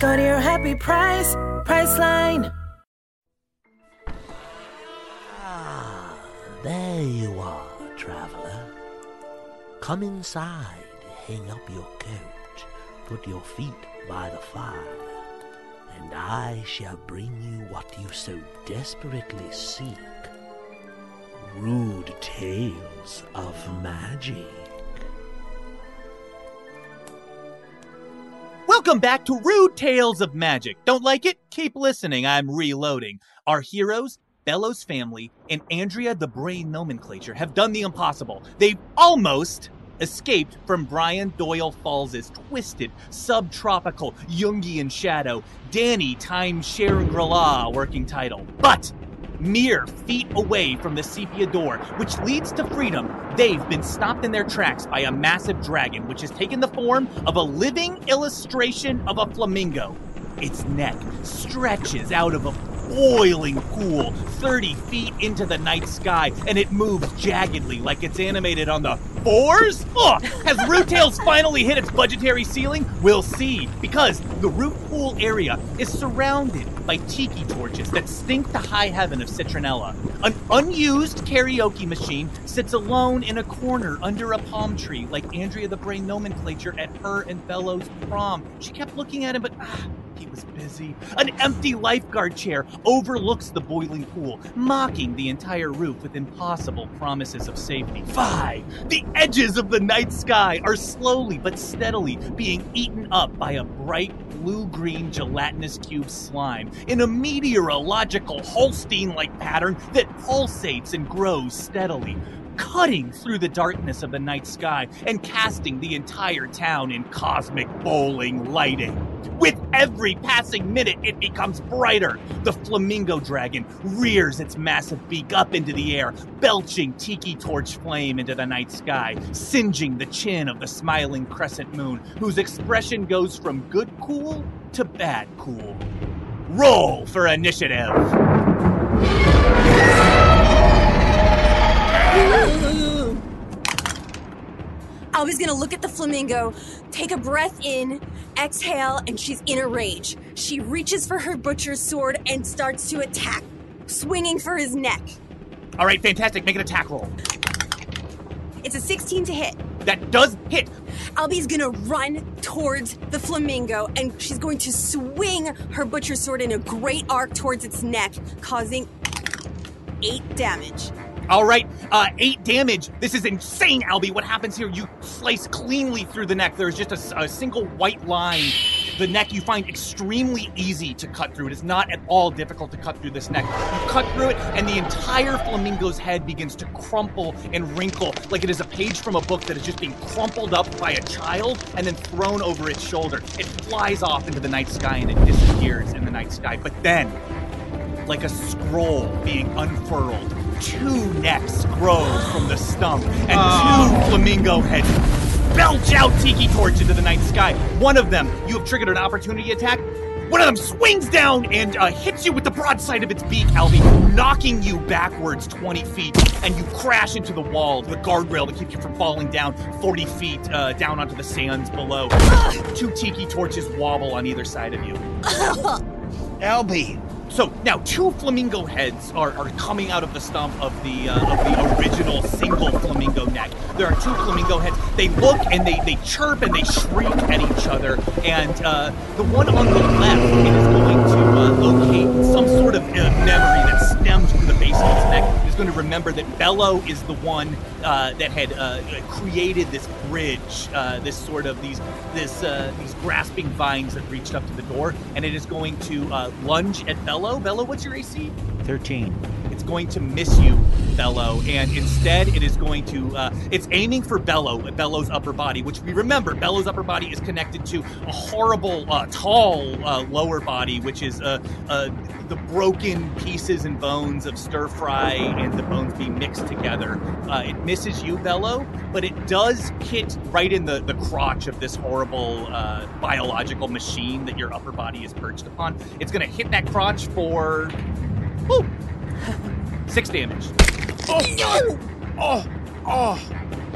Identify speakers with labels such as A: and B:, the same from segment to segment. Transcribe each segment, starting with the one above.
A: Go to your happy price, Priceline.
B: Ah, there you are, traveler. Come inside, hang up your coat, put your feet by the fire, and I shall bring you what you so desperately seek rude tales of magic.
C: Welcome back to Rude Tales of Magic. Don't like it? Keep listening. I'm reloading. Our heroes, Bello's family, and Andrea the Brain Nomenclature have done the impossible. They've almost escaped from Brian Doyle Falls' twisted, subtropical, Jungian shadow, Danny Time Shangri-La working title. But mere feet away from the sepia door, which leads to freedom, they've been stopped in their tracks by a massive dragon, which has taken the form of a living illustration of a flamingo. Its neck stretches out of a boiling pool 30 feet into the night sky, and it moves jaggedly like it's animated on the fours? Ugh! Has Rude Tales finally hit its budgetary ceiling? We'll see, because the root pool area is surrounded by tiki torches that stink the high heaven of citronella. An unused karaoke machine sits alone in a corner under a palm tree, like Andrea the Brain nomenclature at her and Bello's prom. She kept looking at him, but ah, he was busy. An empty lifeguard chair overlooks the boiling pool, mocking the entire roof with impossible promises of safety. Five! The edges of the night sky are slowly but steadily being eaten up by a bright blue green gelatinous cube slime in a meteorological Holstein like pattern that pulsates and grows steadily cutting through the darkness of the night sky and casting the entire town in cosmic bowling lighting. With every passing minute, it becomes brighter. The flamingo dragon rears its massive beak up into the air, belching tiki torch flame into the night sky, singeing the chin of the smiling crescent moon, whose expression goes from good cool to bad cool. Roll for initiative.
D: Albie's gonna look at the flamingo, take a breath in, exhale, and she's in a rage. She reaches for her butcher's sword and starts to attack, swinging for his neck.
C: All right, fantastic. Make an attack roll.
D: It's a 16 to hit.
C: That does hit.
D: Albie's gonna run towards the flamingo and she's going to swing her butcher's sword in a great arc towards its neck, causing eight damage.
C: All right, uh, eight damage. This is insane, Albie. What happens here? You slice cleanly through the neck. There's just a single white line. The neck you find extremely easy to cut through. It is not at all difficult to cut through this neck. You cut through it, and the entire flamingo's head begins to crumple and wrinkle like it is a page from a book that is just being crumpled up by a child and then thrown over its shoulder. It flies off into the night sky and it disappears in the night sky. But then, like a scroll being unfurled. Two necks grow from the stump, and two flamingo heads belch out tiki torch into the night sky. One of them, you have triggered an opportunity attack. One of them swings down and uh, hits you with the broadside of its beak, Albie, knocking you backwards 20 feet, and you crash into the wall, the guardrail that keeps you from falling down 40 feet uh, down onto the sands below. Two tiki torches wobble on either side of you.
E: Albie,
C: So now two flamingo heads are, are coming out of the stump of the uh, of the original single flamingo neck. There are two flamingo heads. They look and they, they chirp and they shriek at each other. And uh, the one on the left is going to uh, locate some sort of uh, memory that stems from the base of its neck. Going to remember that Bello is the one uh, that had uh, created this bridge, uh, this sort of these this uh, these grasping vines that reached up to the door, and it is going to uh, lunge at Bello. Bello, what's your AC?
E: 13.
C: It's going to miss you, Bello, and instead it is going to. Uh, it's aiming for Bello, Bello's upper body, which we remember Bello's upper body is connected to a horrible, uh, tall uh, lower body, which is uh, uh, the broken pieces and bones of stir fry and the bones being mixed together. It misses you, Bello, but it does hit right in the, the crotch of this horrible biological machine that your upper body is perched upon. It's going to hit that crotch for. Woo, six damage.
F: Oh, oh, oh,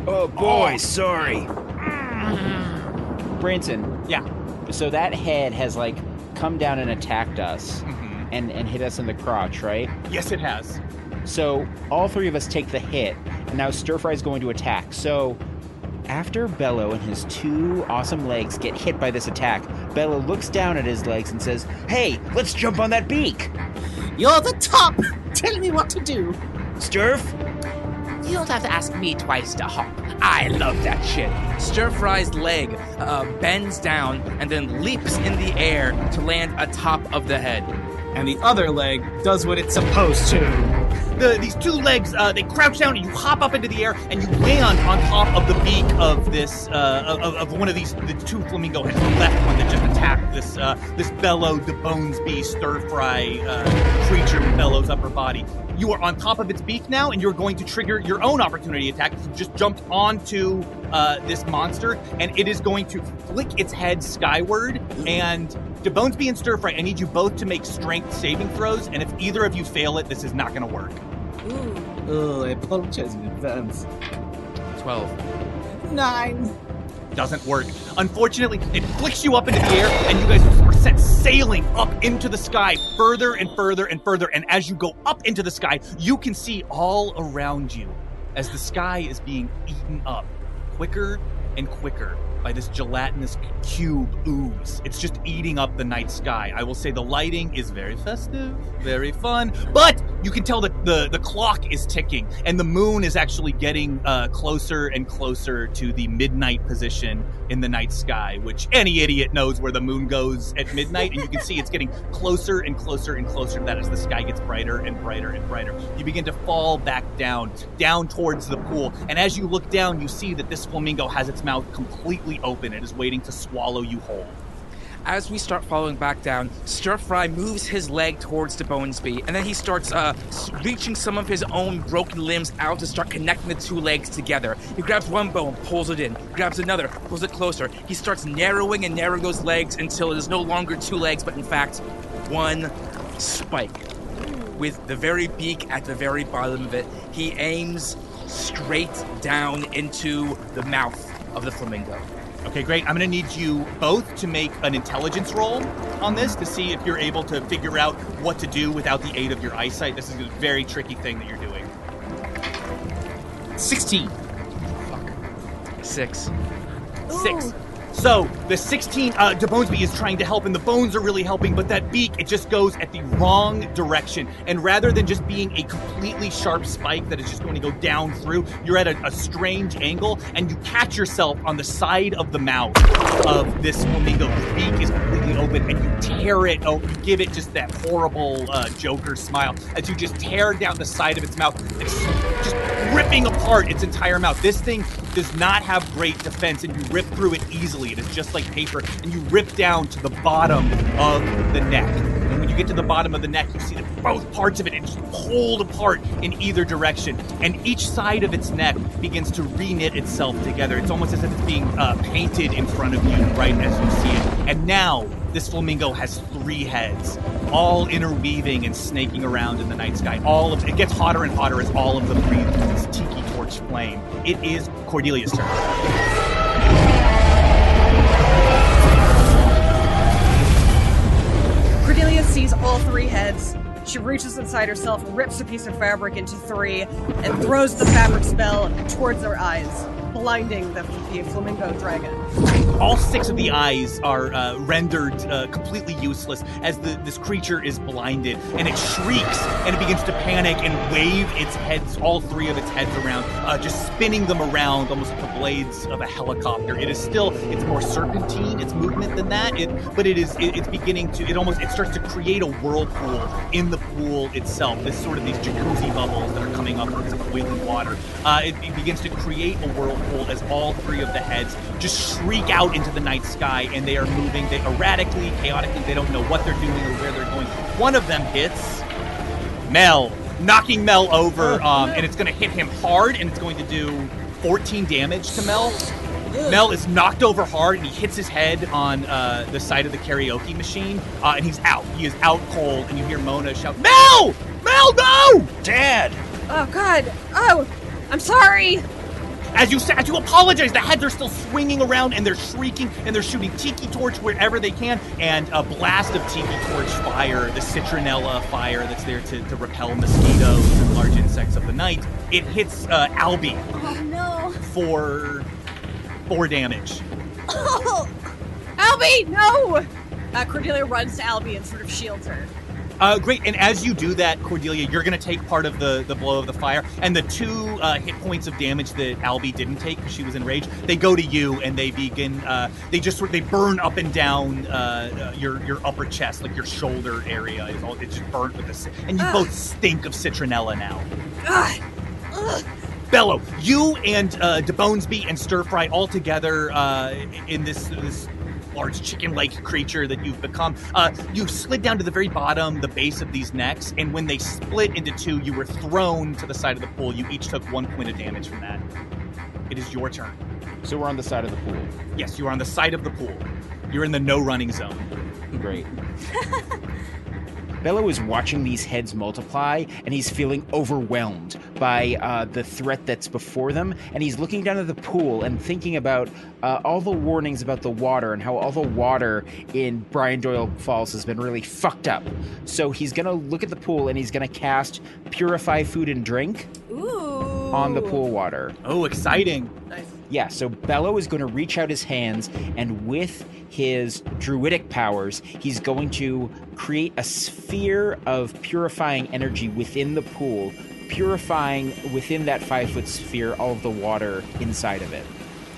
E: Oh boy, sorry.
F: Branson.
C: Yeah.
F: So that head has like come down and attacked us
C: Mhm.
F: and, and hit us in the crotch, right?
C: Yes, it has.
F: So all three of us take the hit, and now Stir Fry is going to attack. So after Bello and his two awesome legs get hit by this attack, Bello looks down at his legs and says, Hey, let's jump on that beak!
G: You're the top! Tell me what to do.
E: Sturf?
G: You don't have to ask me twice to hop. I love that shit.
H: Stir Fry's leg uh, bends down and then leaps in the air to land atop of the head.
I: And the other leg does what it's supposed to.
C: The, these two legs, uh, they crouch down and you hop up into the air and you land on top of the beak of this, uh, of, of one of these, the two flamingo heads, the left one that just attacked this, uh, this Bello, the bones beast, stir fry uh, creature with Bello's upper body. You are on top of its beak now, and you're going to trigger your own opportunity attack. You just jumped onto uh, this monster, and it is going to flick its head skyward. And to Bonesby and Stir Fry, I need you both to make strength saving throws. And if either of you fail it, this is not going to work.
D: Ooh.
I: Oh, I apologize in advance.
H: 12.
I: Nine.
C: Doesn't work. Unfortunately, it flicks you up into the air, and you guys are sent sailing up into the sky further and further and further. And as you go up into the sky, you can see all around you as the sky is being eaten up quicker and quicker by this gelatinous cube ooze. It's just eating up the night sky. I will say the lighting is very festive, very fun, but you can tell that the, the clock is ticking and the moon is actually getting uh, closer and closer to the midnight position in the night sky, which any idiot knows where the moon goes at midnight. And you can see it's getting closer and closer and closer to that as the sky gets brighter and brighter and brighter. You begin to fall back down, down towards the pool. And as you look down, you see that this flamingo has its mouth completely open. It is waiting to swallow you whole.
H: As we start following back down, Stir Fry moves his leg towards DeBonesby, and then he starts uh, reaching some of his own broken limbs out to start connecting the two legs together. He grabs one bone, pulls it in, grabs another, pulls it closer. He starts narrowing and narrowing those legs until it is no longer two legs, but in fact, one spike. With the very beak at the very bottom of it, he aims straight down into the mouth of the flamingo.
C: Okay, great. I'm going to need you both to make an intelligence roll on this to see if you're able to figure out what to do without the aid of your eyesight. This is a very tricky thing that you're doing.
I: 16.
H: Six.
C: Six. So the 16, uh, DeBonesby is trying to help, and the bones are really helping, but that beak, it just goes at the wrong direction. And rather than just being a completely sharp spike that is just going to go down through, you're at a, a strange angle, and you catch yourself on the side of the mouth of this flamingo. The beak is completely open, and you tear it. Oh, you give it just that horrible uh, Joker smile as you just tear down the side of its mouth. It's just ripping apart its entire mouth. This thing does not have great defense, and you rip through it easily. It is just like paper, and you rip down to the bottom of the neck. And when you get to the bottom of the neck, you see that both parts of it it is just pulled apart in either direction, and each side of its neck begins to reknit itself together. It's almost as if it's being uh, painted in front of you, right as you see it. And now this flamingo has three heads, all interweaving and snaking around in the night sky. All of it gets hotter and hotter as all of them breathe this tiki torch flame. It is Cordelia's turn.
J: Cordelia sees all three heads. She reaches inside herself, rips a piece of fabric into three, and throws the fabric spell towards their eyes. blinding the, the flamingo dragon.
C: All six of the eyes are uh, rendered uh, completely useless as the, this creature is blinded, and it shrieks and it begins to panic and wave its heads, all three of its heads around, uh, just spinning them around almost like the blades of a helicopter. It is still, it's more serpentine, its movement than that, it, but it is, it, it's beginning to, it almost, it starts to create a whirlpool in the pool itself. This sort of these jacuzzi bubbles that are coming up from the boiling water. Uh, it, it begins to create a whirlpool as all three of the heads just shriek out into the night sky and they are moving they erratically, chaotically. They don't know what they're doing or where they're going. One of them hits Mel, knocking Mel over, um, and it's going to hit him hard, and it's going to do 14 damage to Mel. Mel is knocked over hard, and he hits his head on uh, the side of the karaoke machine, uh, and he's out. He is out cold, and you hear Mona shout, "Mel! Mel, no! Dad!"
J: Oh God! Oh, I'm sorry.
C: As you as you apologize, the heads are still swinging around and they're shrieking and they're shooting tiki torch wherever they can, and a blast of tiki torch fire, the citronella fire that's there to, to repel mosquitoes and large insects of the night. It hits uh, Albie
D: Oh no.
C: for four damage.
J: Oh, Albie, no! Uh, Cordelia runs to Albie and sort of shields her.
C: Uh, great, and as you do that, Cordelia, you're going to take part of the, the blow of the fire, and the two uh, hit points of damage that Albie didn't take because she was enraged, they go to you, and they begin. Uh, they just sort they burn up and down uh, uh, your your upper chest, like your shoulder area. Is all it's just burnt with this, and you
J: Ugh.
C: both stink of citronella now.
J: God. Ugh.
C: Bello, you and uh, DeBonesby and Stir Fry all together uh, in this this large chicken-like creature that you've become. Uh, you slid down to the very bottom, the base of these necks, and when they split into two, you were thrown to the side of the pool. You each took one point of damage from that. It is your turn.
F: So we're on the side of the pool.
C: Yes, you are on the side of the pool. You're in the no running zone.
F: Great. Bello is watching these heads multiply, and he's feeling overwhelmed by uh, the threat that's before them. And he's looking down at the pool and thinking about uh, all the warnings about the water and how all the water in Brian Doyle Falls has been really fucked up. So he's gonna look at the pool and he's gonna cast Purify Food and Drink
D: Ooh.
F: on the pool water.
C: Oh, exciting!
J: Nice.
F: Yeah, so Bello is going to reach out his hands, and with his druidic powers, he's going to create a sphere of purifying energy within the pool, purifying within that five foot sphere all of the water inside of it.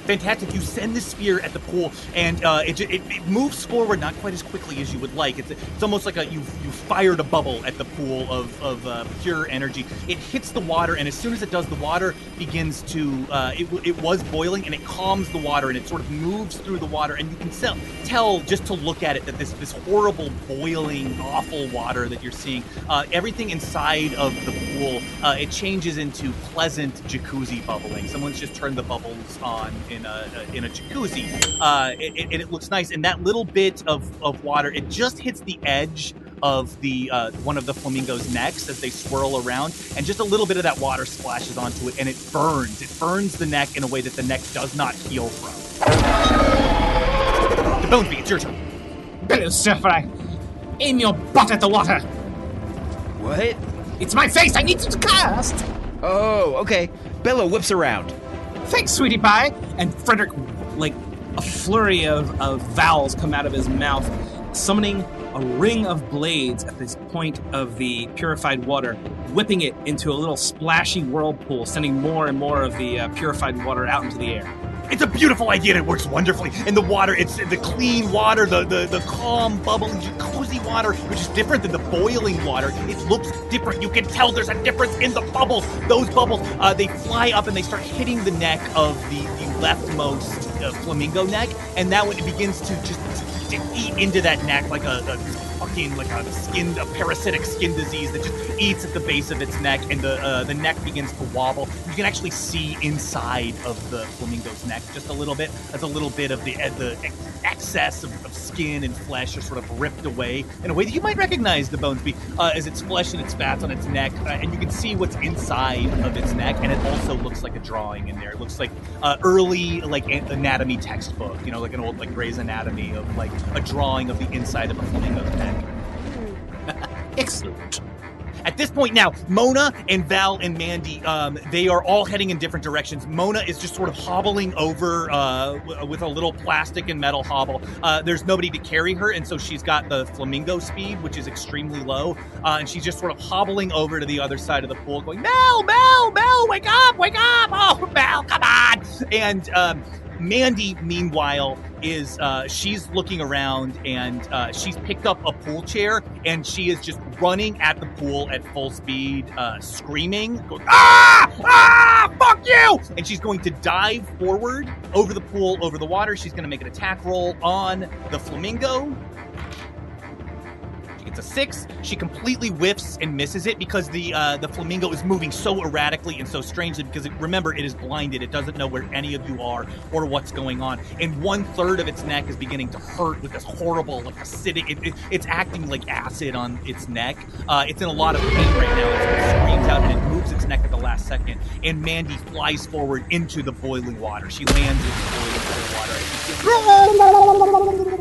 C: Fantastic. You send the spear at the pool, and uh, it, it, it moves forward not quite as quickly as you would like. It's, it's almost like a, you you fired a bubble at the pool of, of uh, pure energy. It hits the water, and as soon as it does, the water begins to. Uh, it, it was boiling, and it calms the water, and it sort of moves through the water, and you can tell, tell just to look at it that this this horrible, boiling, awful water that you're seeing, uh, everything inside of the pool, uh, it changes into pleasant jacuzzi bubbling. Someone's just turned the bubbles on in a in a jacuzzi, uh, it, it- and it looks nice. And that little bit of, of water, it just hits the edge of the uh, one of the flamingo's necks as they swirl around, and just a little bit of that water splashes onto it, and it burns. It burns the neck in a way that the neck does not heal from. DeBonesby, it's your turn.
I: Bello Stir-Fry! Aim your butt at the water!
F: What?
I: It's my face! I need you to cast!
F: Oh, okay. Bello whips around.
I: Thanks, sweetie pie! And Frederick, like, a flurry of, of vowels come out of his mouth, summoning a ring of blades at this point of the purified water, whipping it into a little splashy whirlpool, sending more and more of the uh, purified water out into the air.
C: It's a beautiful idea and it works wonderfully. And the water, it's the clean water, the, the, the calm, bubbling, cozy water, which is different than the boiling water. It looks different. You can tell there's a difference in the bubbles. Those bubbles, uh, they fly up and they start hitting the neck of the, the leftmost uh, flamingo neck. And that one, it begins to just to eat into that neck like a, a fucking like a skin, a parasitic skin disease that just eats at the base of its neck, and the uh, the neck begins to wobble. You can actually see inside of the flamingo's neck just a little bit. That's a little bit of the uh, the ex- excess of, of skin and flesh are sort of ripped away in a way that you might recognize the bones be uh, as its flesh and its fats on its neck, uh, and you can see what's inside of its neck, and it also looks like a drawing in there. It looks like uh, early like an- anatomy textbook, you know, like an old like Gray's Anatomy of like a drawing of the inside of a flamingo's neck.
I: Excellent.
C: At this point now, Mona and Val and Mandy, um, they are all heading in different directions. Mona is just sort of hobbling over uh, w- with a little plastic and metal hobble. Uh, there's nobody to carry her, and so she's got the flamingo speed, which is extremely low, uh, and she's just sort of hobbling over to the other side of the pool, going, Mel, Mel, Mel, wake up, wake up! Oh, Mel, come on! And um, Mandy, meanwhile, is uh, she's looking around and uh, she's picked up a pool chair and she is just running at the pool at full speed, uh, screaming, going, "Ah! Ah! Fuck you!" And she's going to dive forward over the pool, over the water. She's going to make an attack roll on the flamingo. It's a six. She completely whiffs and misses it because the uh, the flamingo is moving so erratically and so strangely. Because it, remember, it is blinded; it doesn't know where any of you are or what's going on. And one third of its neck is beginning to hurt with this horrible, like acidic. It, it, it's acting like acid on its neck. Uh, it's in a lot of pain right now. It screams out and it moves its neck at the last second. And Mandy flies forward into the boiling water. She lands in the boiling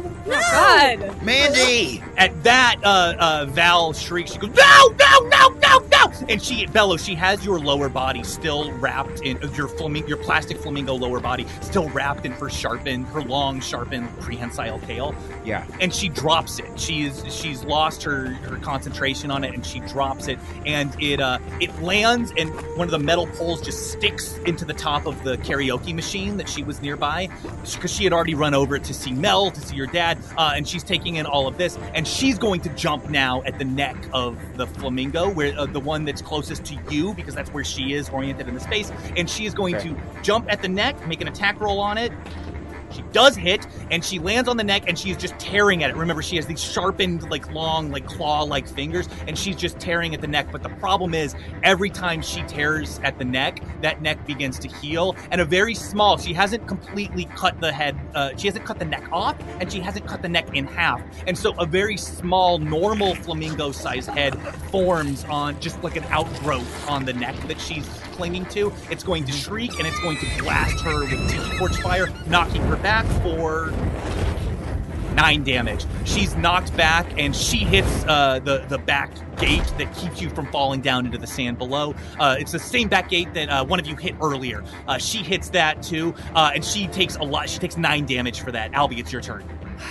C: water.
J: God.
E: Mandy!
C: At that, uh, uh, Val shrieks. She goes, "No, no, no, no, no!" And she, Bello, she has your lower body still wrapped in your flamingo, your plastic flamingo lower body still wrapped in her sharpened, her long, sharpened, prehensile tail.
F: Yeah.
C: And she drops it. She's she's lost her her concentration on it, and she drops it, and it uh it lands, and one of the metal poles just sticks into the top of the karaoke machine that she was nearby, because she had already run over to see Mel, to see your dad, uh, and she's taking in all of this, and she's going to jump now at the neck of the flamingo, where uh, the one that's closest to you, because that's where she is oriented in the space, and she is going
F: Okay.
C: to jump at the neck, make an attack roll on it. She does hit, and she lands on the neck, and she's just tearing at it. Remember, she has these sharpened, like long, like claw-like fingers, and she's just tearing at the neck. But the problem is, every time she tears at the neck, that neck begins to heal, and a very small. She hasn't completely cut the head. Uh, she hasn't cut the neck off, and she hasn't cut the neck in half. And so, a very small, normal flamingo-sized head forms on just like an outgrowth on the neck that she's clinging to. It's going to shriek, and it's going to blast her with tiki torch fire, knocking her back for nine damage. She's knocked back, and she hits uh, the the back gate that keeps you from falling down into the sand below. Uh, it's the same back gate that uh, one of you hit earlier. Uh, she hits that too, uh, and she takes a lot. She takes nine damage for that. Albie, it's your turn.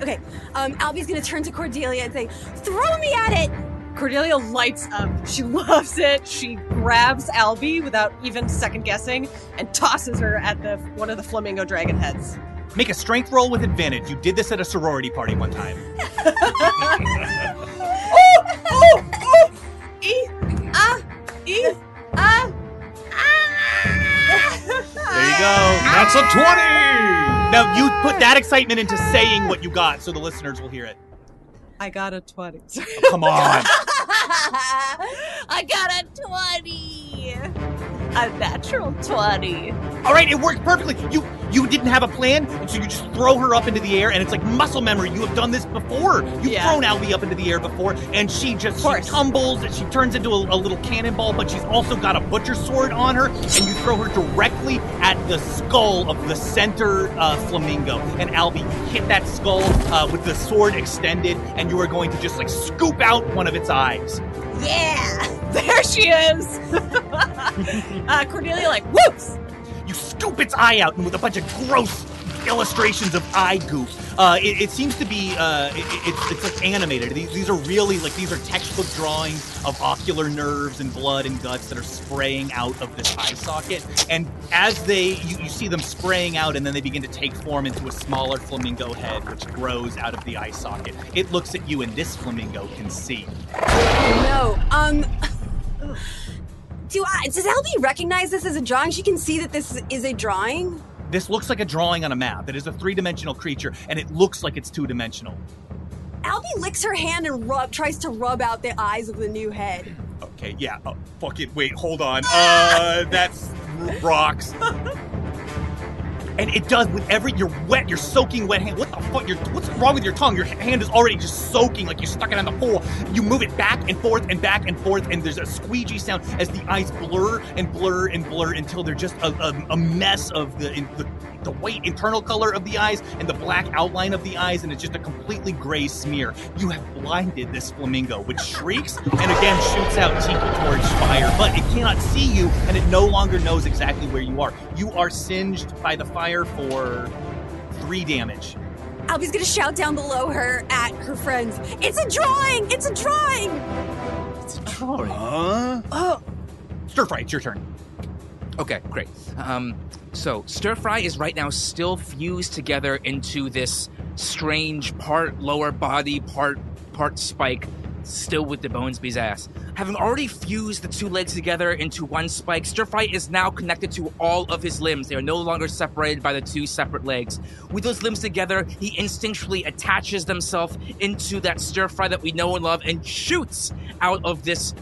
D: Okay, um, Albie's gonna turn to Cordelia and say, "Throw me at it!"
J: Cordelia lights up. She loves it. She grabs Albie without even second guessing and tosses her at the one of the flamingo dragon heads.
C: Make a strength roll with advantage. You did this at a sorority party one time.
J: oh, oh, oh! E, ah, e, ah,
C: There you go.
K: That's a 20!
C: Now you put that excitement into saying what you got, so the listeners will hear it.
J: I got a 20.
C: Come on.
J: I got a 20. A natural 20.
C: All right, it worked perfectly. You you didn't have a plan, and so you just throw her up into the air, and it's like muscle memory. You have done this before. You've
J: Yeah.
C: thrown Albie up into the air before, and she just she tumbles, and she turns into a, a little cannonball. But she's also got a butcher sword on her, and you throw her directly at the skull of the center uh, flamingo. And Albie, you hit that skull uh, with the sword extended, and you are going to just like scoop out one of its eyes.
J: Yeah, there she is. uh, Cordelia like whoops.
C: You scoop its eye out, and with a bunch of gross illustrations of eye goop. Uh, it, it seems to be uh, it, it's it's like animated. These, these are really like these are textbook drawings of ocular nerves and blood and guts that are spraying out of this eye socket. And as they you, you see them spraying out, and then they begin to take form into a smaller flamingo head, which grows out of the eye socket. It looks at you, and this flamingo can see.
D: No. Um. Do I, does Albie recognize this as a drawing? She can see that this is a drawing.
C: This looks like a drawing on a map. It is a three-dimensional creature, and it looks like it's two-dimensional.
D: Albie licks her hand and rub tries to rub out the eyes of the new head.
C: Okay, yeah. Oh, fuck it. Wait, hold on. Uh, that's rocks. And it does with every you're wet, you're soaking wet hand. What the fuck? You're, what's wrong with your tongue? Your hand is already just soaking, like you stuck it in the pool. You move it back and forth and back and forth, and there's a squeegee sound as the eyes blur and blur and blur until they're just a, a, a mess of the, the the white internal color of the eyes and the black outline of the eyes, and it's just a completely gray smear. You have blinded this flamingo, which shrieks and again shoots out Tiki towards fire, but it cannot see you, and it no longer knows exactly where you are. You are singed by the fire for three damage.
D: Albie's gonna shout down below her at her friends. It's a drawing! It's a drawing! It's a drawing!
E: Huh?
D: Oh,
C: Stir fry, it's your turn.
H: Okay, great. Um, so stir fry is right now still fused together into this strange part lower body, part part spike, still with DeBonesby's ass. Having already fused the two legs together into one spike, stir fry is now connected to all of his limbs. They are no longer separated by the two separate legs. With those limbs together, he instinctually attaches himself into that stir fry that we know and love and shoots out of this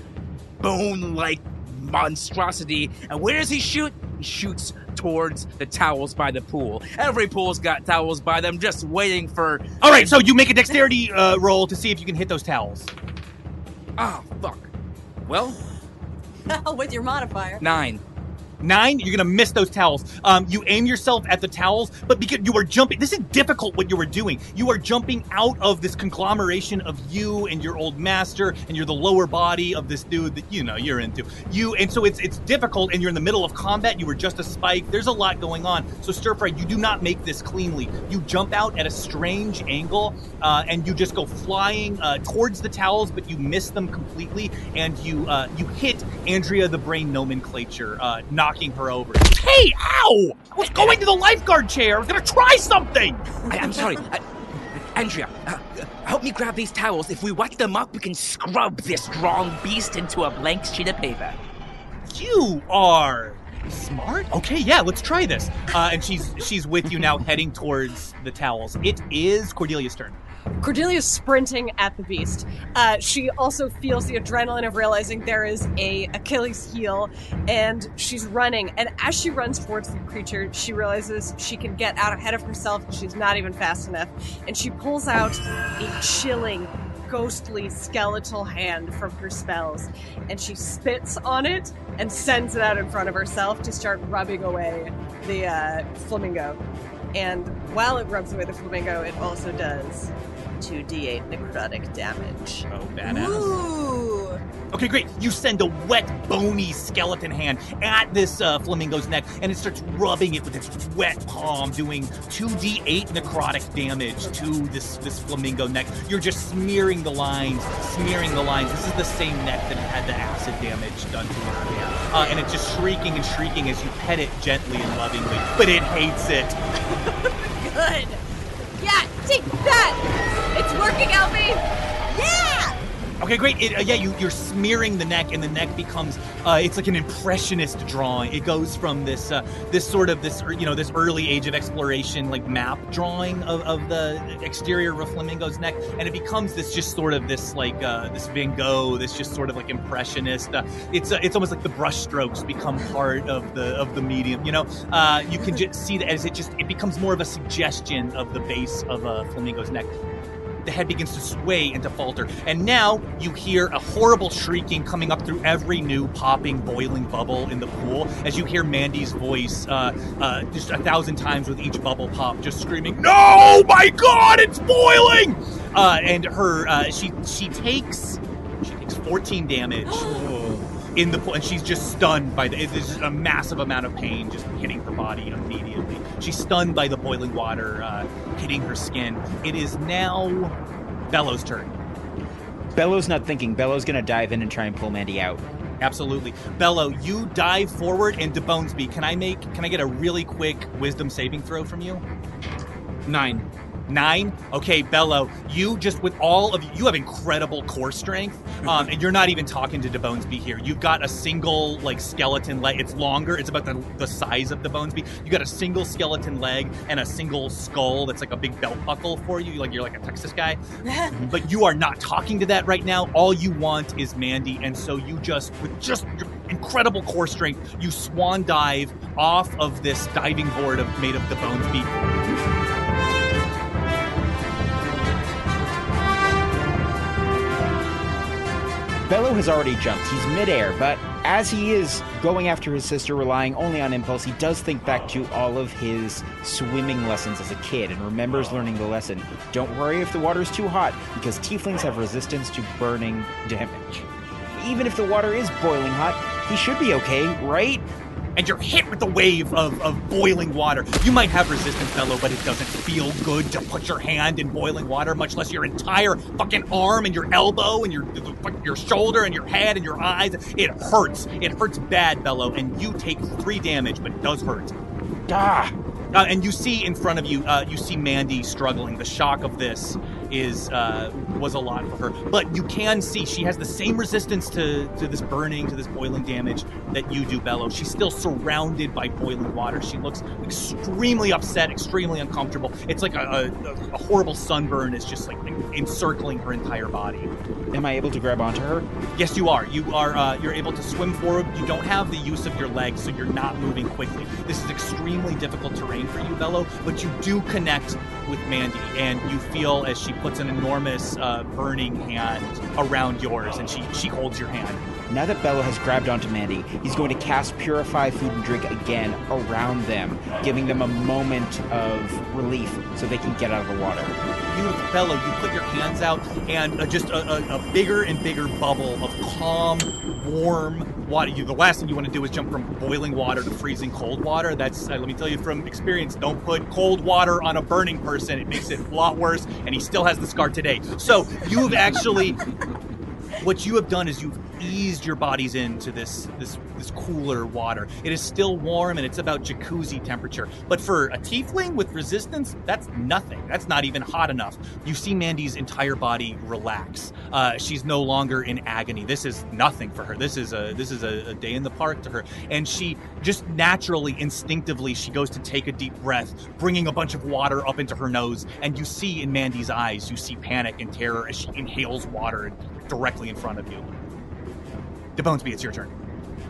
H: bone-like monstrosity. And where does he shoot? He shoots towards the towels by the pool. Every pool's got towels by them, just waiting for.
C: All right, so you make a dexterity uh, roll to see if you can hit those towels.
H: Oh fuck. Well,
D: with your modifier.
H: nine.
C: Nine, you're gonna miss those towels. Um, you aim yourself at the towels, but because you were jumping, this is difficult what you were doing. You are jumping out of this conglomeration of you and your old master, and you're the lower body of this dude that you know you're into. You, and so it's it's difficult, and you're in the middle of combat. You were just a spike. There's a lot going on. So stir fry, you do not make this cleanly. You jump out at a strange angle, uh, and you just go flying uh, towards the towels, but you miss them completely, and you uh, you hit Andrea the Brain nomenclature, uh, knocking her over. Hey, ow! I was going to the lifeguard chair. I was gonna try something.
H: I, I'm sorry. I, Andrea, uh, help me grab these towels. If we wet them up, we can scrub this strong beast into a blank sheet of paper.
C: You are smart. Okay, yeah, let's try this. Uh, and she's she's with you now, heading towards the towels. It is Cordelia's turn.
J: Cordelia's sprinting at the beast. Uh, she also feels the adrenaline of realizing there is a Achilles heel, and she's running. And as she runs towards the creature, she realizes she can get out ahead of herself. She's not even fast enough, and she pulls out a chilling, ghostly skeletal hand from her spells, and she spits on it and sends it out in front of herself to start rubbing away the uh, flamingo. And while it rubs away the flamingo, it also does 2d8 necrotic damage.
C: Oh, badass.
D: Ooh.
C: Okay, great. You send a wet, bony skeleton hand at this uh, flamingo's neck, and it starts rubbing it with its wet palm, doing 2d8 necrotic damage to this this flamingo neck. You're just smearing the lines, smearing the lines. This is the same neck that had the acid damage done to it earlier. Uh, and it's just shrieking and shrieking as you pet it gently and lovingly, but it hates it.
D: Good. Yeah, take that. It's working, Albie. Yeah.
C: Okay, great. It, uh, yeah, you, you're smearing the neck, and the neck becomes uh, it's like an impressionist drawing. It goes from this uh, this sort of this you know this early age of exploration like map drawing of, of the exterior of a flamingo's neck, and it becomes this just sort of this like uh, this Van Gogh, this just sort of like impressionist. Uh, it's uh, it's almost like the brush strokes become part of the of the medium. You know, you can just see that as it just it becomes more of a suggestion of the base of a flamingo's neck the head begins to sway and to falter. And now you hear a horrible shrieking coming up through every new popping, boiling bubble in the pool as you hear Mandy's voice uh, uh, just a thousand times with each bubble pop, just screaming, No, my God, it's boiling! Uh, and her, uh, she, she takes, she takes 14 damage. In the pool, and she's just stunned by the. It's just a massive amount of pain just hitting her body immediately. She's stunned by the boiling water uh, hitting her skin. It is now Bello's turn.
F: Bello's not thinking. Bello's gonna dive in and try and pull Mandy out.
C: Absolutely, Bello. You dive forward into Bonesby. Can I make? Can I get a really quick Wisdom saving throw from you?
I: Nine.
C: Nine. Okay, Bello, You just with all of you have incredible core strength, um, and you're not even talking to DeBonesby here. You've got a single like skeleton leg. It's longer. It's about the, the size of DeBonesby. You got a single skeleton leg and a single skull that's like a big belt buckle for you. Like you're like a Texas guy, but you are not talking to that right now. All you want is Mandy, and so you just with just your incredible core strength, you swan dive off of this diving board of made of the
F: Bello has already jumped. He's midair, but as he is going after his sister, relying only on impulse, he does think back to all of his swimming lessons as a kid and remembers learning the lesson don't worry if the water is too hot, because tieflings have resistance to burning damage. Even if the water is boiling hot, he should be okay, right?
C: And you're hit with a wave of, of boiling water. You might have resistance, Bello, but it doesn't feel good to put your hand in boiling water, much less your entire fucking arm and your elbow and your your shoulder and your head and your eyes. It hurts. It hurts bad, Bello, and you take three damage, but it does hurt.
F: Ah!
C: Uh, and you see in front of you, uh, you see Mandy struggling. The shock of this is uh, was a lot for her. But you can see she has the same resistance to, to this burning, to this boiling damage that you do, Bello. She's still surrounded by boiling water. She looks extremely upset, extremely uncomfortable. It's like a, a, a horrible sunburn is just like encircling her entire body.
F: Am I able to grab onto her?
C: Yes, you are. You are. Uh, you're able to swim forward. You don't have the use of your legs, so you're not moving quickly. This is extremely difficult terrain for you, Bello. But you do connect with Mandy, and you feel as she puts an enormous uh, burning hand around yours, and she she holds your hand.
F: Now that Bello has grabbed onto Mandy, he's going to cast Purify Food and Drink again around them, giving them a moment of relief so they can get out of the water.
C: Beautiful Bello, you put your hands out, and uh, just a, a, a, bigger and bigger bubble of calm, warm water. You, the last thing you want to do is jump from boiling water to freezing cold water. That's uh, let me tell you from experience. Don't put cold water on a burning person; it makes it a lot worse. And he still has the scar today. So you have actually what you have done is you've eased your bodies into this this this cooler water. It is still warm and it's about jacuzzi temperature. But for a tiefling with resistance, that's nothing. That's not even hot enough. You see Mandy's entire body relax. Uh, she's no longer in agony. This is nothing for her. This is a this is a, a day in the park to her. And she just naturally, instinctively, she goes to take a deep breath, bringing a bunch of water up into her nose. And you see in Mandy's eyes, you see panic and terror as she inhales water directly in front of you. DeBonesby, it's your turn.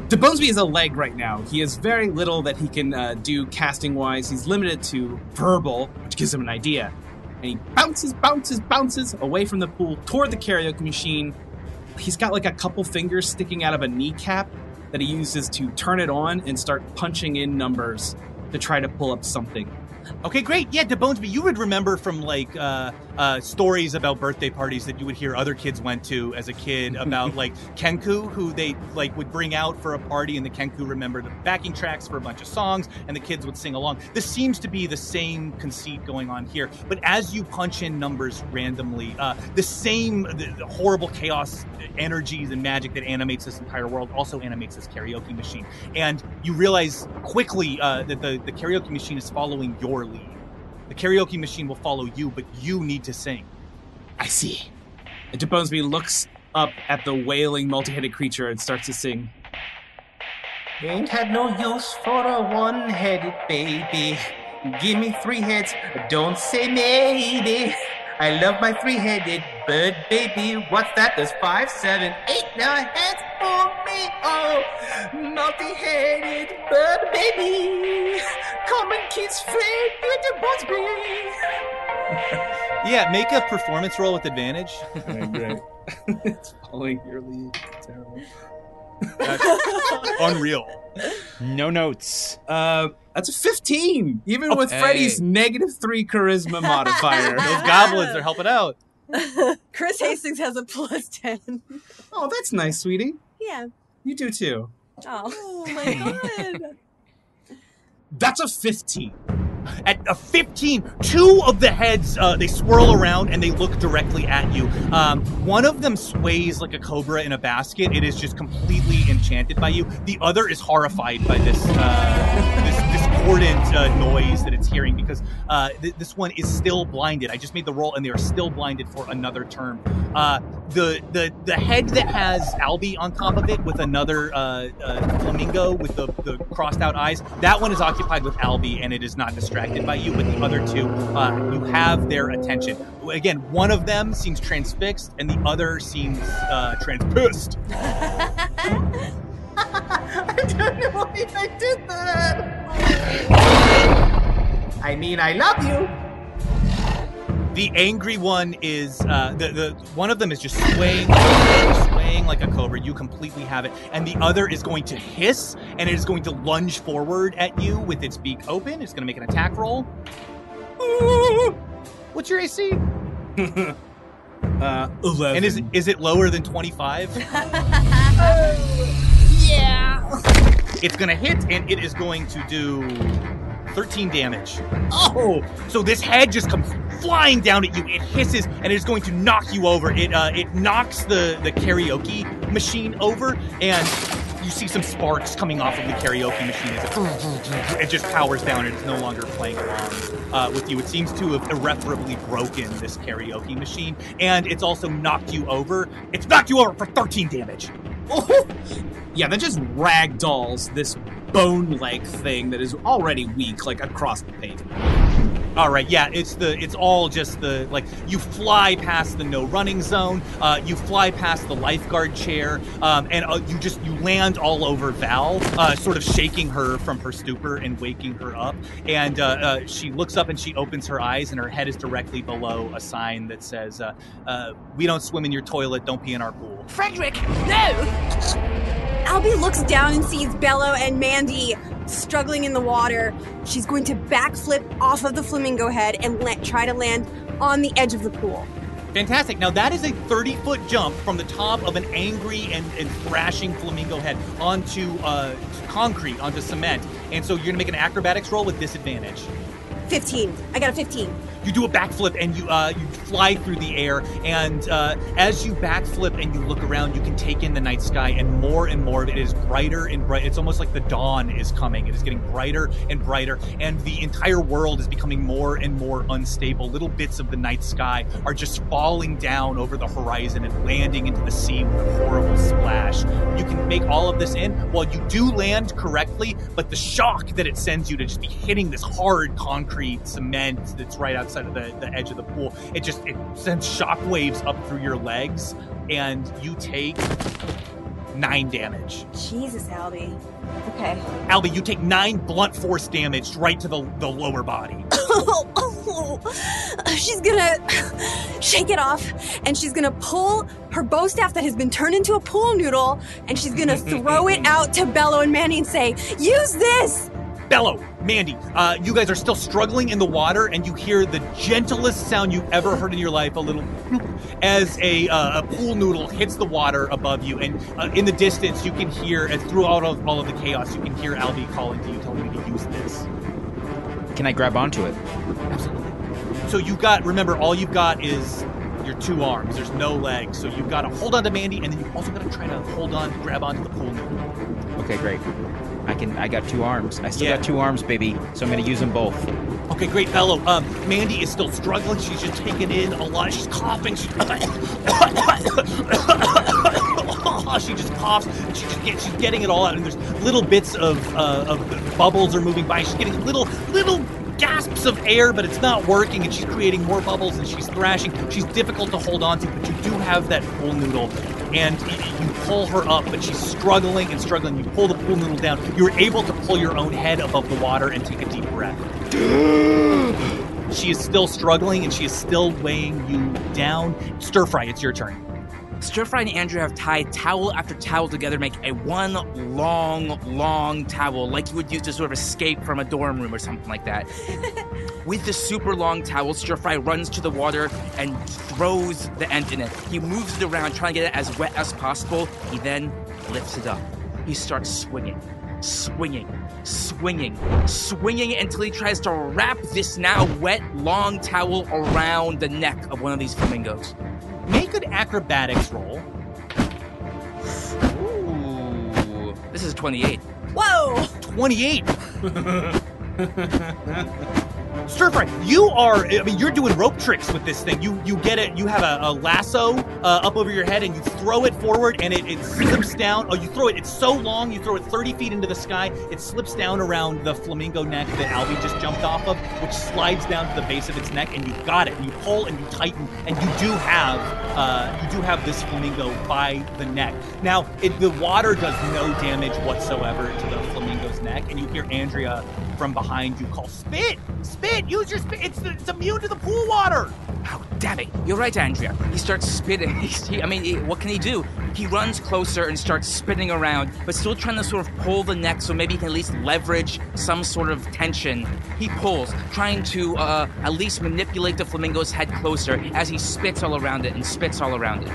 I: DeBonesby is a leg right now. He has very little that he can uh, do casting wise. He's limited to verbal, which gives him an idea. And he bounces, bounces, bounces away from the pool toward the karaoke machine. He's got like a couple fingers sticking out of a kneecap that he uses to turn it on and start punching in numbers to try to pull up something.
C: Okay, great. Yeah, DeBonesby, you would remember from like uh, uh, stories about birthday parties that you would hear other kids went to as a kid about like Kenku, who they like would bring out for a party, and the Kenku remembered the backing tracks for a bunch of songs, and the kids would sing along. This seems to be the same conceit going on here, but as you punch in numbers randomly, uh, the same the, the horrible chaos energies and magic that animates this entire world also animates this karaoke machine, and you realize quickly uh, that the the karaoke machine is following your lead. The karaoke machine will follow you, but you need to sing.
I: I see. And DeBonesby looks up at the wailing, multi-headed creature and starts to sing.
K: Ain't had no use for a one-headed baby. Give me three heads, don't say maybe. I love my three-headed bird, baby. What's that? There's five, seven, eight, nine heads for me. Oh, multi-headed bird, baby. Come and kiss Fred, you Bosby.
C: Yeah, make a performance roll with advantage.
I: great. it's following your lead. Terrible.
C: Unreal.
F: No notes.
I: Uh, that's a 15, even
C: Oh,
I: with
C: hey.
I: Freddy's negative three charisma modifier.
C: Those goblins are helping out.
J: Chris Hastings has a plus 10.
I: Oh, that's nice, sweetie.
J: Yeah.
I: You do too.
J: Oh, my god.
I: That's a 15.
C: At a 15, two of the heads uh, they swirl around and they look directly at you. Um, one of them sways like a cobra in a basket. It is just completely enchanted by you. The other is horrified by this uh, this discordant uh, noise that it's hearing because uh, th- this one is still blinded. I just made the roll and they are still blinded for another term. Uh, the the the head that has Albie on top of it with another uh, uh, flamingo with the, the crossed out eyes. That one is occupied with Albie and it is not distracted by you. But the other two, uh, you have their attention. Again, one of them seems transfixed and the other seems uh, transpissed.
K: I don't know why I did that. I mean, I love you.
C: The angry one is uh, the the one of them is just swaying, swaying like a cobra. You completely have it. And the other is going to hiss and it is going to lunge forward at you with its beak open. It's going to make an attack roll. What's your AC?
I: uh, 11.
C: And is is it lower than 25?
D: Yeah.
C: It's going to hit and it is going to do 13 damage. Oh! So this head just comes flying down at you. It hisses and it is going to knock you over. It uh, it knocks the the karaoke machine over and you see some sparks coming off of the karaoke machine as it, it just powers down and it's no longer playing along uh, with you. It seems to have irreparably broken this karaoke machine, and it's also knocked you over. It's knocked you over for 13 damage.
I: Oh, yeah, that just ragdolls this bone-like thing that is already weak, like across the pavement.
C: All right, yeah, it's the it's all just the like you fly past the no running zone, uh, you fly past the lifeguard chair, um, and uh, you just you land all over Val, uh, sort of shaking her from her stupor and waking her up. And uh, uh, she looks up and she opens her eyes, and her head is directly below a sign that says, uh, uh, "We don't swim in your toilet. Don't pee in our pool."
D: Frederick, no! Albie looks down and sees Bello and Mandy struggling in the water. She's going to backflip off of the flamingo head and let, try to land on the edge of the pool.
C: Fantastic. Now that is a 30 foot jump from the top of an angry and, and thrashing flamingo head onto uh, concrete, onto cement. And so you're gonna make an acrobatics roll with disadvantage.
D: 15. I got a 15.
C: You do a backflip and you uh, you fly through the air. And uh, as you backflip and you look around, you can take in the night sky, and more and more of it is brighter and bright. It's almost like the dawn is coming. It is getting brighter and brighter, and the entire world is becoming more and more unstable. Little bits of the night sky are just falling down over the horizon and landing into the sea with a horrible splash. You can make all of this in while you do land correctly, but the shock that it sends you to just be hitting this hard concrete cement that's right outside of the, the edge of the pool, it just it sends shock waves up through your legs, and you take nine damage.
D: Jesus, Albie. Okay.
C: Albie, you take nine blunt force damage right to the, the lower body.
D: Oh, she's gonna shake it off and she's gonna pull her bow staff that has been turned into a pool noodle and she's gonna throw it out to Bello and Mandy and say, Use this!
C: Bello, Mandy, uh, you guys are still struggling in the water, and you hear the gentlest sound you've ever heard in your life a little as a, uh, a pool noodle hits the water above you. And uh, in the distance, you can hear, and throughout all of, all of the chaos, you can hear Albie calling to you, telling you to use this.
F: Can I grab onto it?
C: Absolutely. So you've got, remember, all you've got is your two arms. There's no legs. So you've got to hold on to Mandy, and then you've also got to try to hold on, grab onto the pool noodle.
F: Okay, great. I can. I got two arms. I still
C: Yeah.
F: got two arms, baby. So I'm gonna use them both.
C: Okay, great, Bello. Um, Mandy is still struggling. She's just taking in a lot. She's coughing. She's she just coughs. and She just gets, she's getting it all out, and there's little bits of uh, of bubbles are moving by. She's getting little little gasps of air, but it's not working, and she's creating more bubbles, and she's thrashing. She's difficult to hold on to, but you do have that pool noodle, and you pull her up, but she's struggling and struggling. You pull the pool noodle down. You're able to pull your own head above the water and take a deep breath. She is still struggling and she is still weighing you down. Stir fry, it's your turn.
H: Stir Fry and Andrew have tied towel after towel together, to make a one long, long towel, like you would use to sort of escape from a dorm room or something like that. With the super long towel, Stir Fry runs to the water and throws the end in it. He moves it around, trying to get it as wet as possible. He then lifts it up. He starts swinging, swinging, swinging, swinging until he tries to wrap this now wet, long towel around the neck of one of these flamingos.
C: Make an acrobatics roll.
H: Ooh, this is 28.
D: Whoa!
C: 28. Stir fry, you are. I mean, you're doing rope tricks with this thing. You you get it. You have a, a lasso uh, up over your head, and you throw it forward, and it, it slips down. Oh, you throw it. It's so long. You throw it 30 feet into the sky. It slips down around the flamingo neck that Albie just jumped off of, which slides down to the base of its neck, and you got it. And you pull and you tighten, and you do have uh, you do have this flamingo by the neck. Now, it, the water does no damage whatsoever to the flamingo's neck, and you hear Andrea from behind you call, "Spit, spit, use your spit. It's, it's immune to the pool water."
H: Oh, damn it. You're right, Andrea. He starts spitting. He, I mean, he- what can he do? He runs closer and starts spinning around, but still trying to sort of pull the neck so maybe he can at least leverage some sort of tension. He pulls, trying to uh, at least manipulate the flamingo's head closer as he spits all around it and spits all around it.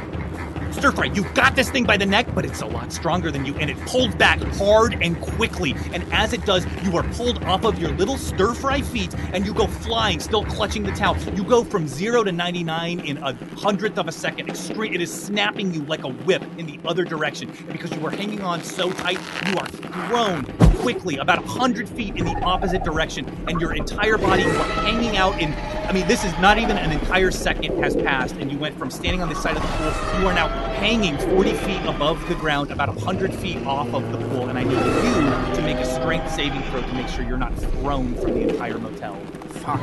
C: Stir fry, you've got this thing by the neck, but it's a lot stronger than you, and it pulled back hard and quickly. And as it does, you are pulled off of your little stir fry feet, and you go flying, still clutching the towel. You go from zero to 99 in a hundredth of a second. Extreme, it is snapping you like a whip in the other direction. And because you are hanging on so tight, you are thrown quickly about a hundred feet in the opposite direction, and your entire body you hanging out in. I mean, this is not even an entire second has passed, and you went from standing on the side of the pool. You are now hanging 40 feet above the ground, about 100 feet off of the pool, and I need you to make a strength saving throw to make sure you're not thrown from the entire motel.
H: Fuck.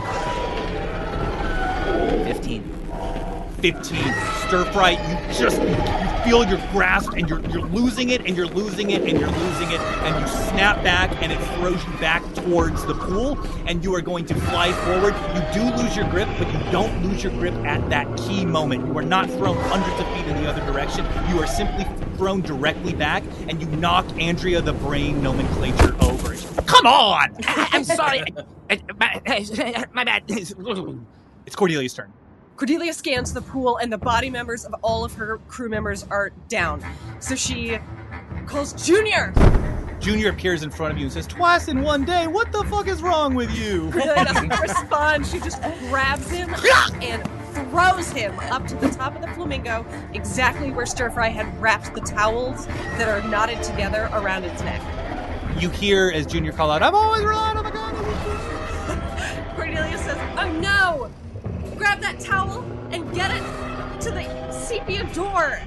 H: 15.
C: 15. Stir fry, you just you feel your grasp and you're you're losing it and you're losing it and you're losing it and you snap back and it throws you back towards the pool and you are going to fly forward. You do lose your grip, but you don't lose your grip at that key moment. You are not thrown hundreds of feet in the other direction. You are simply thrown directly back and you knock Andrea the brain nomenclature over. Come on!
G: I'm sorry. My, my bad.
C: It's Cordelia's turn.
J: Cordelia scans the pool, and the body members of all of her crew members are down. So she calls Junior.
C: Junior appears in front of you and says, Twice in one day, what the fuck is wrong with you?
J: Cordelia doesn't respond. She just grabs him and throws him up to the top of the flamingo, exactly where Stir Fry had wrapped the towels that are knotted together around its neck.
C: You hear as Junior call out, I'm always relied on the gun.
J: Cordelia says, Oh no! Grab that towel and get it to the sepia door.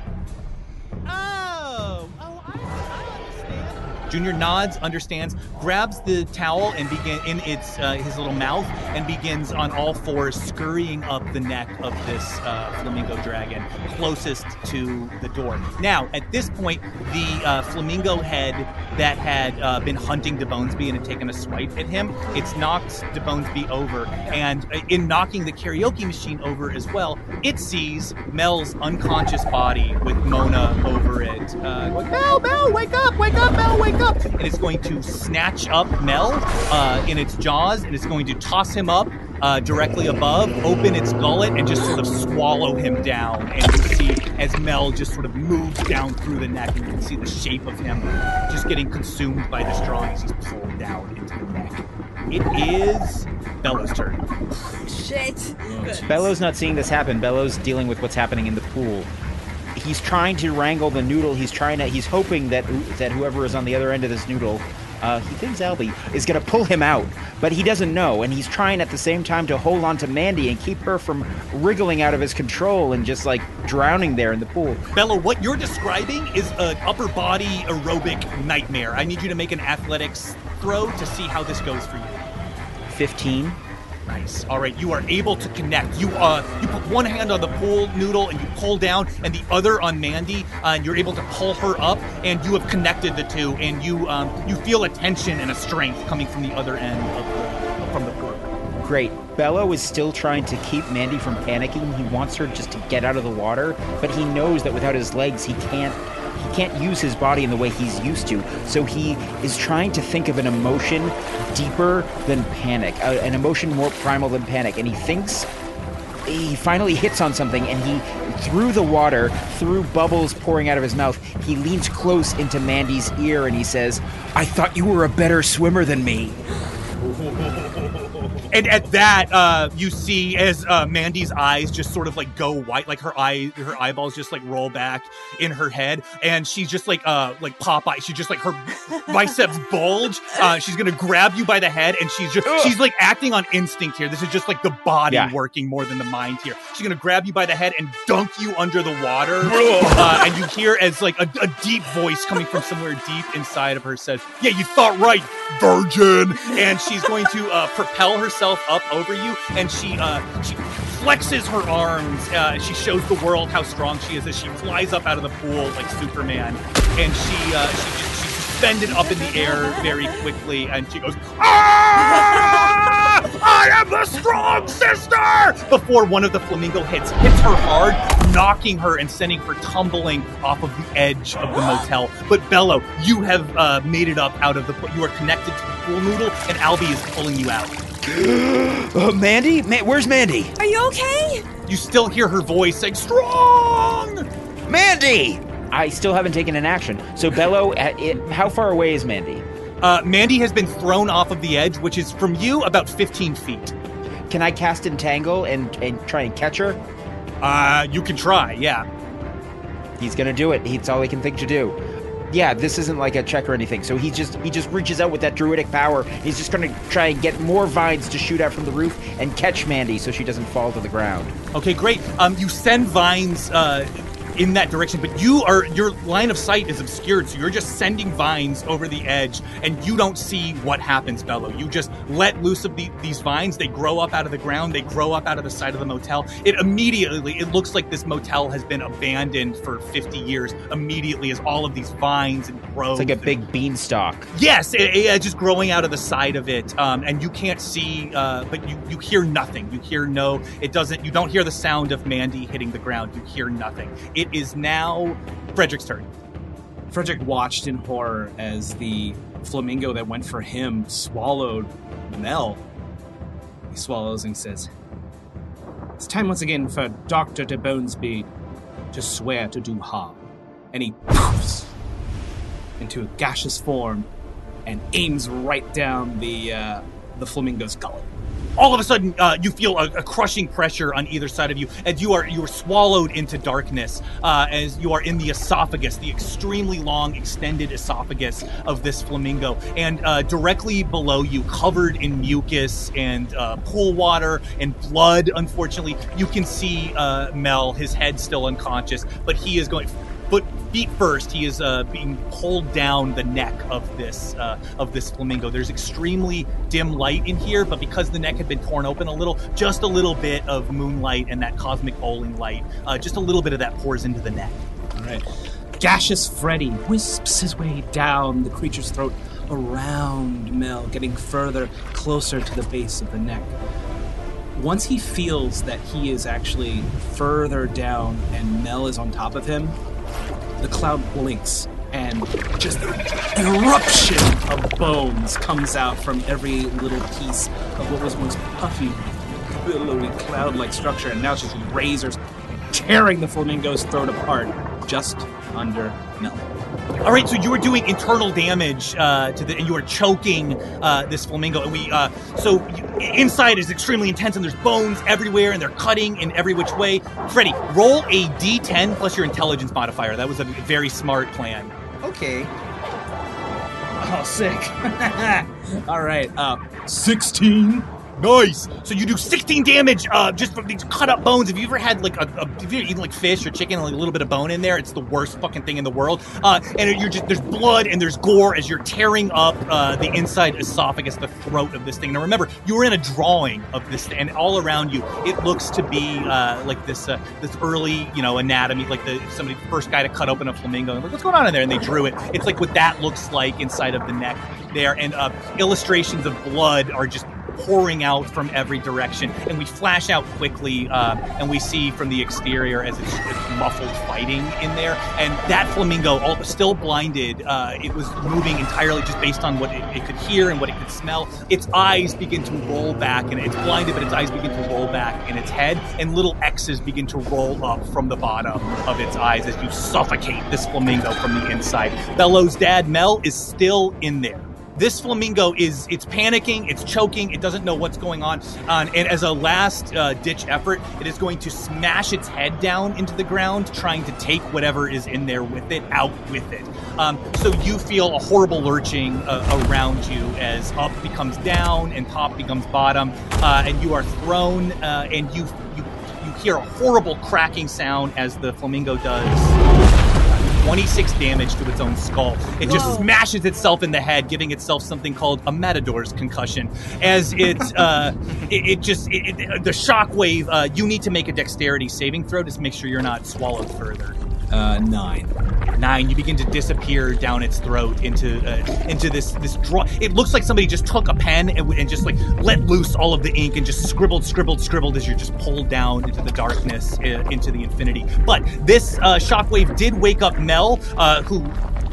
C: Junior nods, understands, grabs the towel and begin in its uh, his little mouth and begins on all fours scurrying up the neck of this uh, flamingo dragon closest to the door. Now, at this point, the uh, flamingo head that had uh, been hunting DeBonesby and had taken a swipe at him, it's knocked DeBonesby over, and uh, in knocking the karaoke machine over as well, it sees Mel's unconscious body with Mona over it. Uh, Mel, Mel, wake up, wake up, Mel, wake up! And it's going to snatch up Mel uh, in its jaws, and it's going to toss him up uh, directly above, open its gullet, and just sort of swallow him down. And you see as Mel just sort of moves down through the neck, and you can see the shape of him just getting consumed by the straw as he's pulled down into the neck. It is Bello's turn.
D: Shit.
F: Bello's not seeing this happen. Bello's dealing with what's happening in the pool. He's trying to wrangle the noodle. He's trying to. He's hoping that that whoever is on the other end of this noodle, uh, he thinks Albie is going to pull him out, but he doesn't know. And he's trying at the same time to hold on to Mandy and keep her from wriggling out of his control and just like drowning there in the pool.
C: Bello, what you're describing is an upper body aerobic nightmare. I need you to make an athletics throw to see how this goes for you.
F: Fifteen.
C: Nice. All right, you are able to connect. You uh, you put one hand on the pool noodle and you pull down, and the other on Mandy, uh, and you're able to pull her up, and you have connected the two, and you um, you feel a tension and a strength coming from the other end of the from the pool.
F: Great. Bello is still trying to keep Mandy from panicking. He wants her just to get out of the water, but he knows that without his legs, he can't he can't use his body in the way he's used to. So he is trying to think of an emotion deeper than panic, an emotion more primal than panic, and he thinks he finally hits on something and he through the water through bubbles pouring out of his mouth he leans close into mandy's ear and he says i thought you were a better swimmer than me
C: And at that, uh, you see as uh, Mandy's eyes just sort of like go white, like her eye, her eyeballs just like roll back in her head, and she's just like, uh, like Popeye. She just like her biceps bulge. Uh, she's gonna grab you by the head, and she's just, she's like acting on instinct here. This is just like the body
F: Yeah.
C: working more than the mind here. She's gonna grab you by the head and dunk you under the water, uh, and you hear as like a, a deep voice coming from somewhere deep inside of her says, "Yeah, you thought right, virgin." And she's going to uh, propel herself up over you, and she uh, she flexes her arms. Uh, she shows the world how strong she is as she flies up out of the pool like Superman, and she uh, she just she's suspended up in the air very quickly, and she goes, "Ah! I am the strong sister! Before one of the flamingo hits hits her hard, knocking her and sending her tumbling off of the edge of the motel. But Bello, you have uh, made it up out of the. You are connected to the pool noodle, and Albie is pulling you out.
E: Uh, Mandy? Ma- where's Mandy?
D: Are you okay?
C: You still hear her voice saying, "Strong."
E: Mandy!
F: I still haven't taken an action. So Bello, uh, it, how far away is Mandy?
C: Uh, Mandy has been thrown off of the edge, which is from you about 15 feet.
F: Can I cast Entangle and, and try and catch her?
C: Uh, you can try, yeah.
F: He's gonna do it. It's all he can think to do. Yeah, this isn't like a check or anything. So he just he just reaches out with that druidic power. He's just gonna try and get more vines to shoot out from the roof and catch Mandy so she doesn't fall to the ground.
C: Okay, great. Um, you send vines uh, in that direction, but you are your line of sight is obscured, so you're just sending vines over the edge, and you don't see what happens, Bello. You just let loose of the, these vines. They grow up out of the ground. They grow up out of the side of the motel. It immediately it looks like this motel has been abandoned for 50 years. Immediately, as all of these vines and grows,
F: It's like a big beanstalk.
C: Yes, it, it- just growing out of the side of it, um, and you can't see, uh, but you you hear nothing. You hear no. It doesn't. You don't hear the sound of Mandy hitting the ground. You hear nothing. It is now Frederick's turn.
I: Frederick watched in horror as the flamingo that went for him swallowed Mel. He swallows and says, It's time once again for Dr. DeBonesby to swear to do harm. And he poofs into a gaseous form and aims right down the uh, the flamingo's gullet.
C: All of a sudden, uh, you feel a, a crushing pressure on either side of you, and you are you are swallowed into darkness. Uh, as you are in the esophagus, the extremely long, extended esophagus of this flamingo, and uh, directly below you, covered in mucus and uh, pool water and blood. Unfortunately, you can see uh, Mel, his head still unconscious, but he is going foot feet first. He is uh, being pulled down the neck of this uh, of this flamingo. There's extremely dim light in here, but because the neck had been torn open a little, just a little bit of moonlight and that cosmic bowling light, uh, just a little bit of that pours into the neck.
I: All right. Gaseous Freddy wisps his way down the creature's throat around Mel, getting further closer to the base of the neck. Once he feels that he is actually further down and Mel is on top of him, the cloud blinks and just an eruption of bones comes out from every little piece of what was once puffy, billowy, cloud-like structure, and now it's just razors tearing the flamingo's throat apart just under Mel.
C: All right, so you were doing internal damage uh, to the, and you were choking uh, this flamingo, and we. Uh, so you, inside is extremely intense, and there's bones everywhere, and they're cutting in every which way. Freddy, roll a d10 plus your intelligence modifier. That was a very smart plan.
I: Okay. Oh, sick. All right. Uh, 16.
C: Nice. So you do 16 damage uh, just from these cut up bones. If you ever had like a, a if you're eating like fish or chicken, like a little bit of bone in there, it's the worst fucking thing in the world. Uh, and you're just there's blood and there's gore as you're tearing up uh, the inside esophagus, the throat of this thing. Now remember, you were in a drawing of this, and all around you, it looks to be uh, like this uh, this early you know anatomy, like the somebody first guy to cut open a flamingo. And like, what's going on in there? And they drew it. It's like what that looks like inside of the neck there, and uh, illustrations of blood are just pouring out from every direction. And we flash out quickly, uh, and we see from the exterior as it's, it's muffled fighting in there. And that flamingo, all, still blinded, uh, it was moving entirely just based on what it, it could hear and what it could smell. Its eyes begin to roll back, and it's blinded, but its eyes begin to roll back in its head, and little X's begin to roll up from the bottom of its eyes as you suffocate this flamingo from the inside. Bello's dad, Mel, is still in there this flamingo is it's panicking it's choking it doesn't know what's going on uh, and as a last uh, ditch effort it is going to smash its head down into the ground trying to take whatever is in there with it out with it. Um, so you feel a horrible lurching uh, around you as up becomes down and top becomes bottom uh, and you are thrown uh, and you, you you hear a horrible cracking sound as the flamingo does 26 damage to its own skull. It just
L: Whoa.
C: smashes itself in the head, giving itself something called a matador's concussion. As it, uh, it, it just, it, it, the shockwave, uh, you need to make a dexterity saving throw to make sure you're not swallowed further.
I: Uh, nine.
C: Nine. You begin to disappear down its throat into uh, into this this draw. It looks like somebody just took a pen and, and just like let loose all of the ink and just scribbled, scribbled, scribbled as you're just pulled down into the darkness, uh, into the infinity. But this uh, shockwave did wake up Mel, uh, who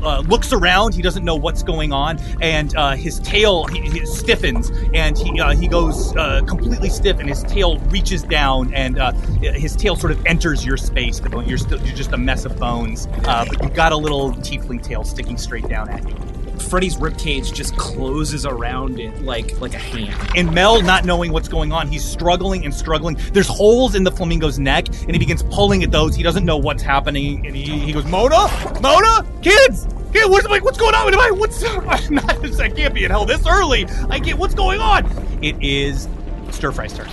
C: uh, looks around. He doesn't know what's going on, and uh, his tail he, he stiffens, and he uh, he goes uh, completely stiff, and his tail reaches down, and uh, his tail sort of enters your space. Bone, you're still you're just a mess of bones, but you've got a little tiefling tail sticking straight down at you.
I: Freddy's ribcage just closes around it like like a hand.
C: And Mel, not knowing what's going on, he's struggling and struggling. There's holes in the flamingo's neck, and he begins pulling at those. He doesn't know what's happening, and he, he goes, "Mona, Mona, kids, kid, what's like, what's going on? Am I what's? I'm not. I can't be in hell this early. I can't. What's going on? It is Stir Fry's turn.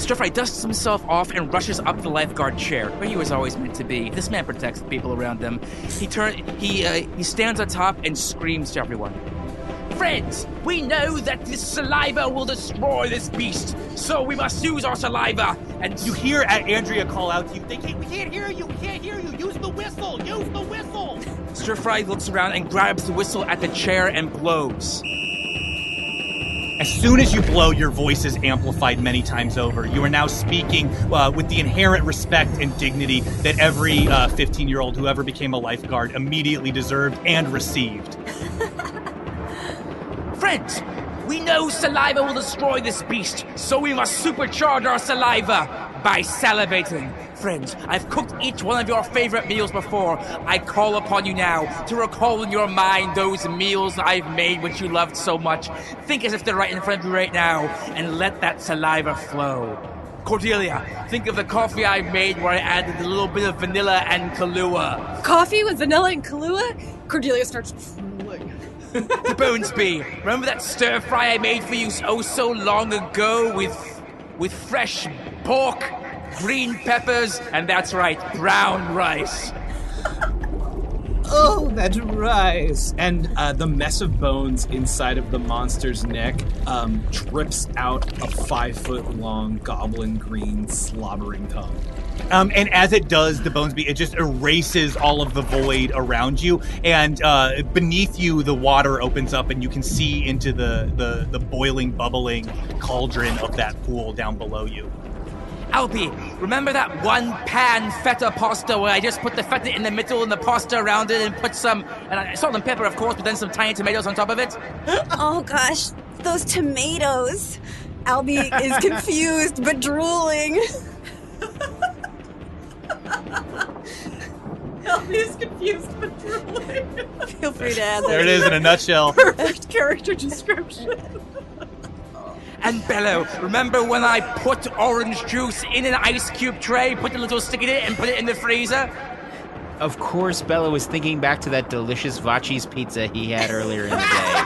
H: Stir Fry dusts himself off and rushes up the lifeguard chair, where he was always meant to be. This man protects the people around him. He turn he uh, he stands on top and screams to everyone. Friends, we know that this saliva will destroy this beast, so we must use our saliva. And
C: You hear A- Andrea call out to you. They can't, we can't hear you. We can't hear you. Use the whistle. Use the whistle.
H: Stir Fry looks around and grabs the whistle at the chair and blows.
C: As soon as you blow, your voice is amplified many times over. You are now speaking uh, with the inherent respect and dignity that every 15 year old who ever became a lifeguard immediately deserved and received.
H: Friends, we know saliva will destroy this beast, so we must supercharge our saliva by salivating. Friends, I've cooked each one of your favorite meals before. I call upon you now to recall in your mind those meals I've made which you loved so much. Think as if they're right in front of you right now, and let that saliva flow. Cordelia, think of the coffee I made where I added a little bit of vanilla and Kahlua.
J: Coffee with vanilla and Kahlua? Cordelia starts drooling.
H: DeBonesby. Remember that stir fry I made for you oh so long ago with with fresh pork, green peppers, and that's right, brown rice.
I: Oh, that rice! And uh, the mess of bones inside of the monster's neck um, drips out a five foot long goblin green slobbering tongue.
C: Um, and as it does, the bones be it just erases all of the void around you, and uh, beneath you, the water opens up, and you can see into the, the the boiling, bubbling cauldron of that pool down below you.
H: Albie, remember that one pan feta pasta where I just put the feta in the middle and the pasta around it and put some and I- salt and pepper, of course, but then some tiny tomatoes on top of it?
D: oh gosh, those tomatoes. Albie is confused but drooling.
J: Albie is confused but drooling.
D: Feel free to add that.
C: There it is in a nutshell.
J: Perfect character description.
H: And Bello, remember when I put orange juice in an ice cube tray, put a little stick in it, and put it in the freezer?
F: Of course, Bello was thinking back to that delicious Vachi's pizza he had earlier in the day.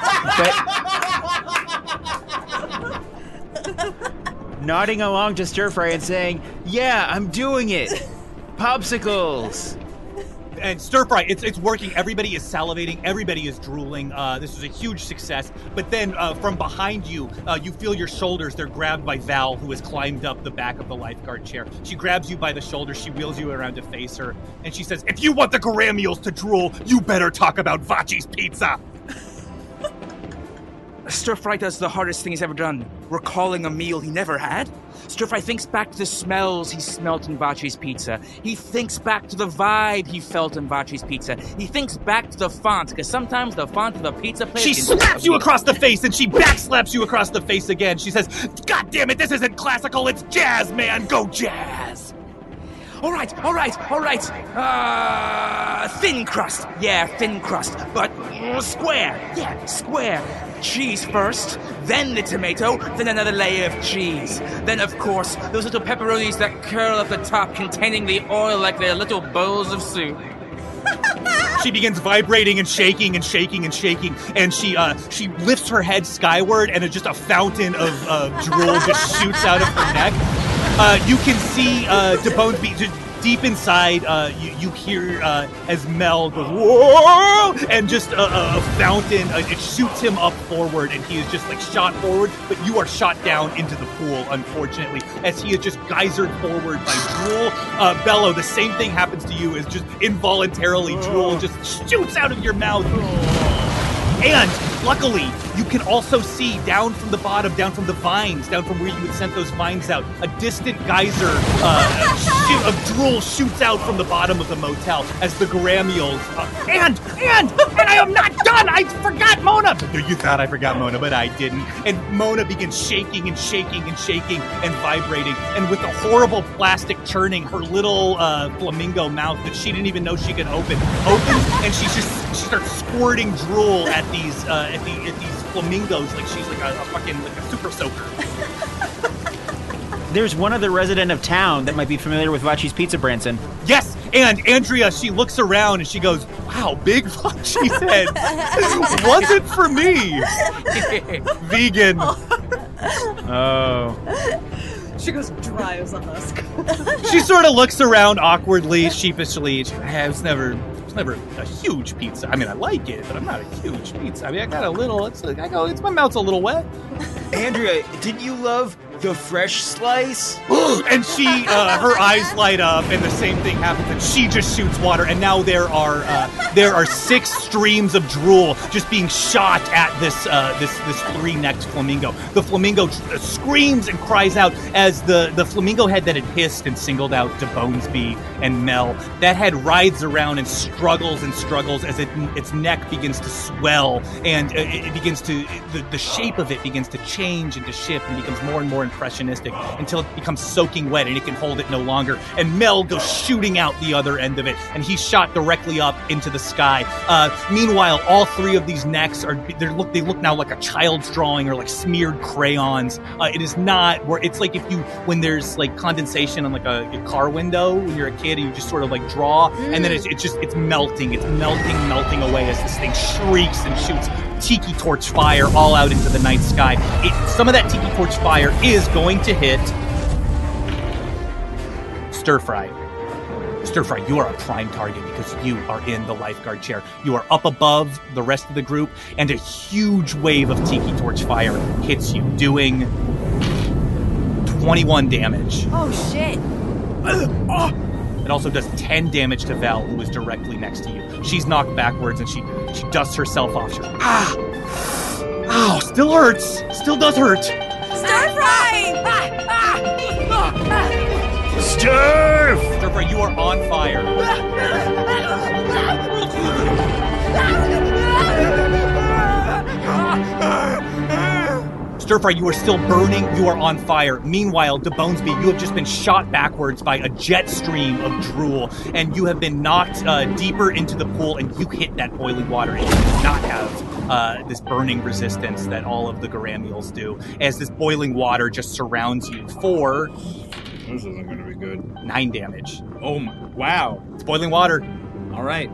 F: But nodding along to Stir Fry and saying, Yeah, I'm doing it. Popsicles.
C: And stir fry it's it's working. Everybody is salivating. Everybody is drooling. Uh, this is a huge success. But then uh, from behind you uh, you feel your shoulders. They're grabbed by val who has climbed up the back of the lifeguard chair. She grabs you by the shoulder she wheels you around to face her. And she says if you want the garamiels to drool you better talk about vachi's pizza
H: Stir Fry does the hardest thing he's ever done, recalling a meal he never had. Stir Fry thinks back to the smells he smelt in Vachi's pizza. He thinks back to the vibe he felt in Vachi's pizza. He thinks back to the font, because sometimes the font of the pizza place
C: she slaps you across the face and she backslaps you across the face again she says god damn it this isn't classical it's jazz man go jazz
H: All right, all right, all right. Uh, thin crust. Yeah, thin crust. But uh, square. Yeah, square. Cheese first, then the tomato, then another layer of cheese. Then, of course, those little pepperonis that curl at the top containing the oil like they're little bowls of soup.
C: She begins vibrating and shaking and shaking and shaking and she uh she lifts her head skyward and just a fountain of uh, drool just shoots out of her neck. Uh, you can see uh, DeBonesby, deep inside, uh, you, you hear uh, as Mel goes whoa, and just a, a, a fountain. Uh, it shoots him up forward, and he is just like shot forward. But you are shot down into the pool, unfortunately, as he is just geysered forward by Drool. Uh, Bello, the same thing happens to you. Is just involuntarily Drool just shoots out of your mouth. And luckily, you can also see down from the bottom, down from the vines, down from where you had sent those vines out, a distant geyser uh, shoot, of drool shoots out from the bottom of the motel as the Gramials. Uh, and, and, and I am not done! I forgot Mona! You thought I forgot Mona, but I didn't. And Mona begins shaking and shaking and shaking and vibrating. And with a horrible plastic churning, her little uh, flamingo mouth that she didn't even know she could open opens, and she just she starts squirting drool at these uh, at, the, at these flamingos like she's like a, a fucking like a super soaker.
F: There's one other resident of town that might be familiar with Vachi's Pizza, Branson.
C: Yes, and Andrea, she looks around and she goes, "Wow, big Vachi head This wasn't for me." Vegan.
F: Oh.
J: She goes dry as a husk.
C: she sort of looks around awkwardly, sheepishly. She, I was never, never a huge pizza. I mean, I like it, but I'm not a huge pizza. I mean, I got a little. It's like I go. It's my mouth's a little wet.
E: Andrea, did you love the fresh slice?
C: and she, uh, her eyes light up, and the same thing happens, and she just shoots water. And now there are uh, there are six streams of drool just being shot at this uh, this this three necked flamingo. The flamingo tr- screams and cries out as the the flamingo head that had hissed and singled out DeBonesby and Mel. That head writhes around and struggles and struggles as it its neck begins to swell and uh, it, it begins to the, the shape of it begins to change and to shift and becomes more and more impressionistic until it becomes soaking wet and it can hold it no longer. And Mel goes shooting out the other end of it, and he's shot directly up into the sky. Uh, meanwhile, all three of these necks are they look they look now like a child's drawing or like smeared crayons. Uh, it is not where it's like if you when there's like condensation on like a, a car window when you're a kid and you just sort of like draw, and then it's, it's just it's melting, it's melting, melting away as this thing shrieks and shoots tiki torch fire all out into the night sky. It, some of that tiki torch fire is going to hit Stir Fry. Stir Fry, you are a prime target because you are in the lifeguard chair. You are up above the rest of the group, and a huge wave of tiki torch fire hits you, doing 21 damage.
D: Oh shit. Ah!
C: It also does 10 damage to Val, who is directly next to you. She's knocked backwards and she she dusts herself off. She goes, ah! Ow, still hurts. Still does hurt.
D: Stir fry!
E: Stir!
C: Stir Fry, you are on fire. Stir Fry, you are still burning. You are on fire. Meanwhile, DeBonesby, you have just been shot backwards by a jet stream of drool, and you have been knocked uh, deeper into the pool, and you hit that boiling water, and you do not have uh, this burning resistance that all of the Garamiels do, as this boiling water just surrounds you for
I: This isn't going to be good.
C: nine damage.
I: Oh my! Wow.
C: It's boiling water.
I: All right.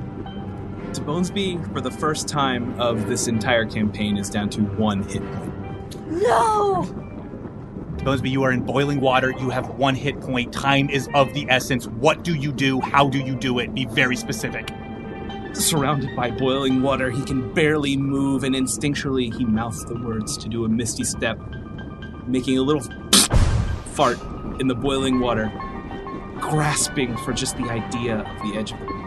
I: DeBonesby, for the first time of this entire campaign, is down to one hit point.
D: No!
C: Bonesby, you are in boiling water. You have one hit point. Time is of the essence. What do you do? How do you do it? Be very specific.
I: Surrounded by boiling water, he can barely move, and instinctually he mouths the words to do a misty step, making a little fart in the boiling water, grasping for just the idea of the edge of the pool.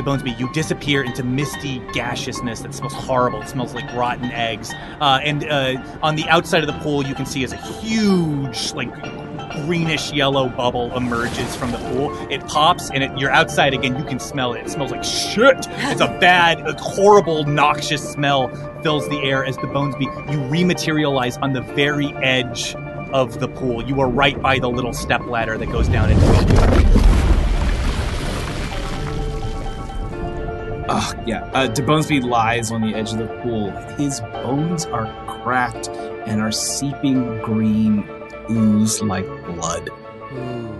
C: DeBonesby, you disappear into misty gaseousness that smells horrible. It smells like rotten eggs. Uh, and uh, on the outside of the pool, you can see as a huge, like, greenish yellow bubble emerges from the pool. It pops, and it, you're outside again. You can smell it. It smells like shit. It's a bad, a horrible, noxious smell fills the air as the bones Bonesby. You rematerialize on the very edge of the pool. You are right by the little step ladder that goes down into
I: Ah, yeah. Uh, DeBonesby lies on the edge of the pool. His bones are cracked and are seeping green ooze like blood.
E: Oh,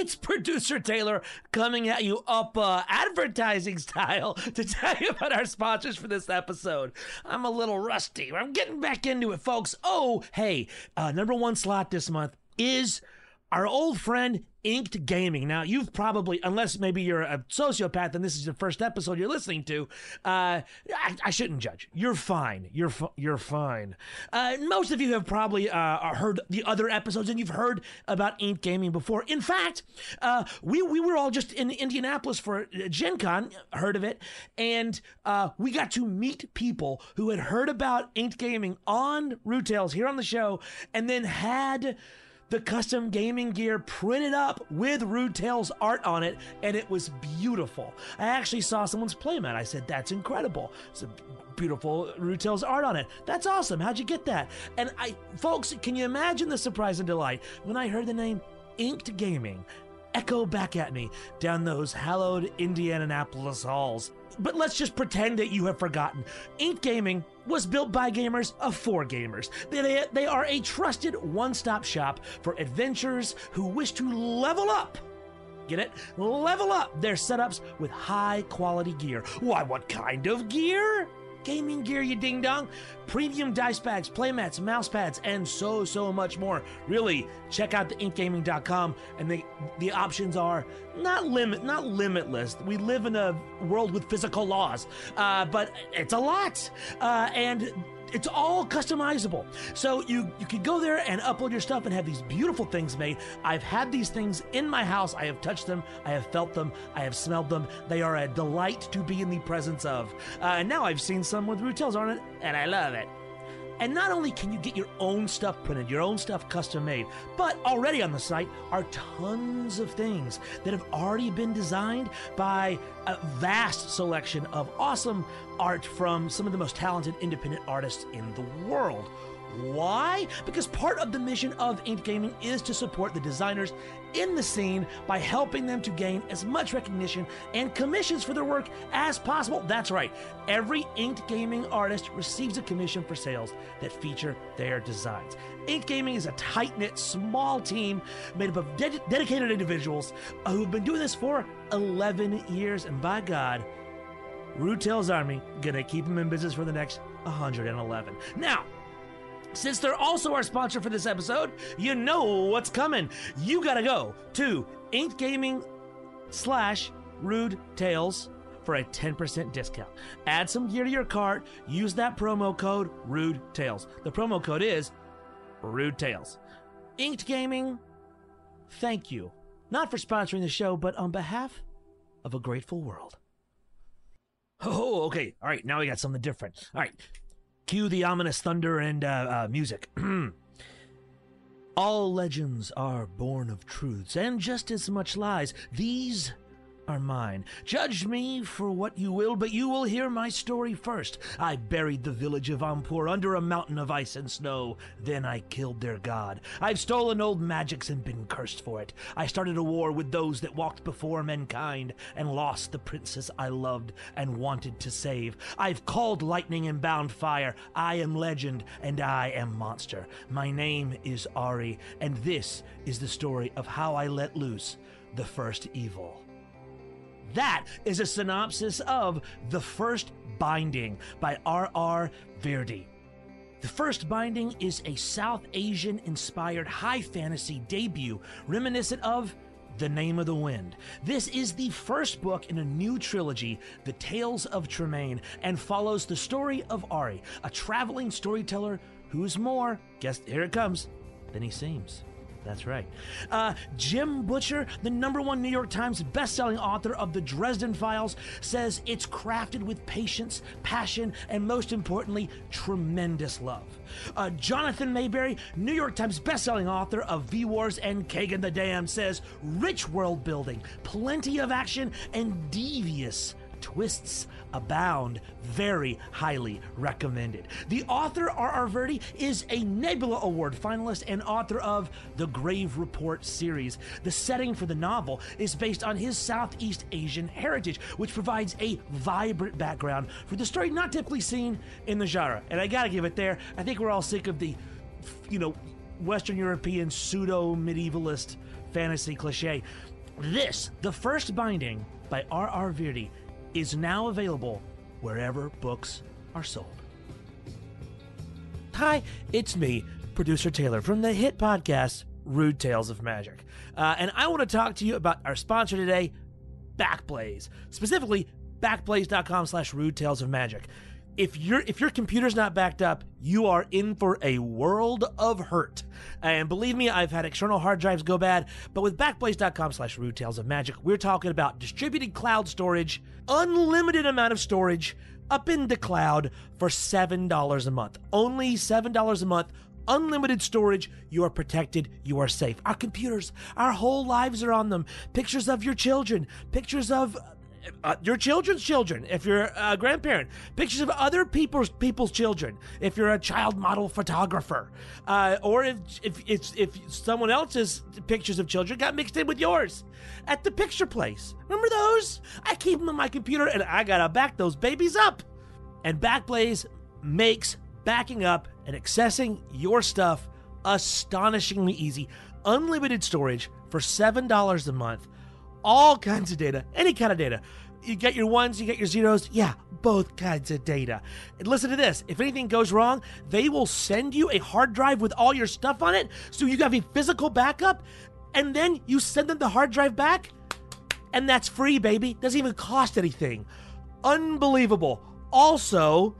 B: It's producer Taylor coming at you up uh, advertising style to tell you about our sponsors for this episode. I'm a little rusty. I'm getting back into it, folks. Oh, hey, uh, number one slot this month is our old friend Inked Gaming. Now, you've probably, unless maybe you're a sociopath and this is the first episode you're listening to, uh, I, I shouldn't judge. You're fine. You're fu- you're fine. Uh, most of you have probably uh, heard the other episodes and you've heard about Inked Gaming before. In fact, uh, we we were all just in Indianapolis for Gen Con, heard of it, and uh, we got to meet people who had heard about Inked Gaming on Rude Tales here on the show, and then had the custom gaming gear printed up with Rude Tales art on it, and it was beautiful. I actually saw someone's playmat. I said, That's incredible. It's a beautiful Rude Tales art on it. That's awesome. How'd you get that? And I, folks, can you imagine the surprise and delight when I heard the name Inked Gaming? Echo back at me down those hallowed Indianapolis halls. But let's just pretend that you have forgotten. Inked Gaming was built by gamers of for gamers. They, they, they are a trusted one stop shop for adventurers who wish to level up. Get it? Level up their setups with high quality gear. Why, what kind of gear? Gaming gear, you ding dong, premium dice bags, playmats, mouse pads, and so, so much more. Really, check out the inkedgaming.com and the the options are not limit not limitless. We live in a world with physical laws, uh, but it's a lot. Uh, and it's all customizable. So you you can go there and upload your stuff and have these beautiful things made. I've had these things in my house. I have touched them. I have felt them. I have smelled them. They are a delight to be in the presence of. Uh, and now I've seen some with Rude Tales on it, and I love it. And not only can you get your own stuff printed, your own stuff custom made, but already on the site are tons of things that have already been designed by a vast selection of awesome art from some of the most talented independent artists in the world. Why? Because part of the mission of Inked Gaming is to support the designers in the scene by helping them to gain as much recognition and commissions for their work as possible. That's right, every Inked Gaming artist receives a commission for sales that feature their designs. Inked Gaming is a tight knit, small team made up of ded- dedicated individuals who have been doing this for 11 years, and by God, Rude Tales Army gonna keep them in business for the next 111. Now, since they're also our sponsor for this episode, you know what's coming. You gotta go to Inked Gaming slash Rude Tales for a 10% discount. Add some gear to your cart, use that promo code Rude Tales. The promo code is Rude Tales. Inked Gaming, thank you. Not for sponsoring the show, but on behalf of a grateful world. Oh, okay. All right, now we got something different. All right, Cue the ominous thunder and uh, uh, music. All legends are born of truths, and just as much lies. These are mine. Judge me for what you will, but you will hear my story first. I buried the village of Ampur under a mountain of ice and snow. Then I killed their god. I've stolen old magics and been cursed for it. I started a war with those that walked before mankind and lost the princess I loved and wanted to save. I've called lightning and bound fire. I am legend and I am monster. My name is Ari, and this is the story of how I let loose the first evil. That is a synopsis of The First Binding by R.R. Virdi. The First Binding is a South Asian inspired high fantasy debut reminiscent of The Name of the Wind. This is the first book in a new trilogy, The Tales of Tremaine, and follows the story of Ari, a traveling storyteller who's more, guess here it comes, than he seems. That's right. Uh, Jim Butcher, the number one New York Times bestselling author of The Dresden Files, says it's crafted with patience, passion, and most importantly, tremendous love. Uh, Jonathan Maberry, New York Times bestselling author of V Wars and Kagen the Damned, says rich world building, plenty of action, and devious twists abound. Very highly recommended. The author, R.R. Virdi, is a Nebula Award finalist and author of the Grave Report series. The setting for the novel is based on his Southeast Asian heritage, which provides a vibrant background for the story not typically seen in the genre. And I gotta give it there. I think we're all sick of the, you know, Western European pseudo medievalist fantasy cliche. This, the first binding by R.R. Virdi, is now available wherever books are sold. Hi, it's me, producer Taylor from the hit podcast Rude Tales of Magic. Uh, and I want to talk to you about our sponsor today, Backblaze. Specifically, backblaze.com slash rude tales of magic. If your if your computer's not backed up, you are in for a world of hurt. And believe me, I've had external hard drives go bad, but with backblaze.com slash rude tales of magic, we're talking about distributed cloud storage, unlimited amount of storage, up in the cloud for $7 a month. Only $7 a month unlimited storage, you are protected, you are safe. Our computers, our whole lives are on them. Pictures of your children, pictures of uh, your children's children, if you're a grandparent, pictures of other people's people's children, if you're a child model photographer, uh, or if if if, if someone else's pictures of children got mixed in with yours at the picture place. Remember those? I keep them on my computer, and I gotta back those babies up. And Backblaze makes backing up and accessing your stuff astonishingly easy. Unlimited storage for $7 a month. All kinds of data, any kind of data. You get your ones, you get your zeros. Yeah, both kinds of data. And listen to this if anything goes wrong, they will send you a hard drive with all your stuff on it. So you have a physical backup, and then you send them the hard drive back, and that's free, baby. Doesn't even cost anything. Unbelievable. Also,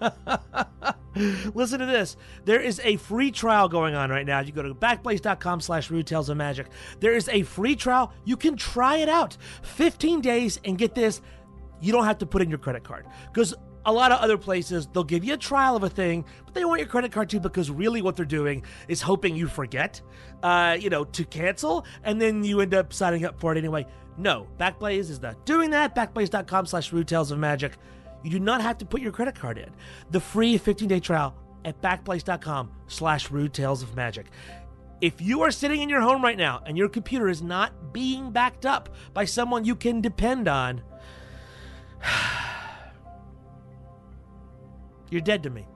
B: Listen to this. There is a free trial going on right now. You go to backblaze.com slash tales of magic. There is a free trial. You can try it out. 15 days and get this. You don't have to put in your credit card. Because a lot of other places, they'll give you a trial of a thing, but they want your credit card too because really what they're doing is hoping you forget, uh, you know, to cancel, and then you end up signing up for it anyway. No, Backblaze is not doing that. Backblaze.com slash tales of magic. You do not have to put your credit card in. The free 15-day trial at backblaze.com slash rude tales of magic. If you are sitting in your home right now and your computer is not being backed up by someone you can depend on, you're dead to me.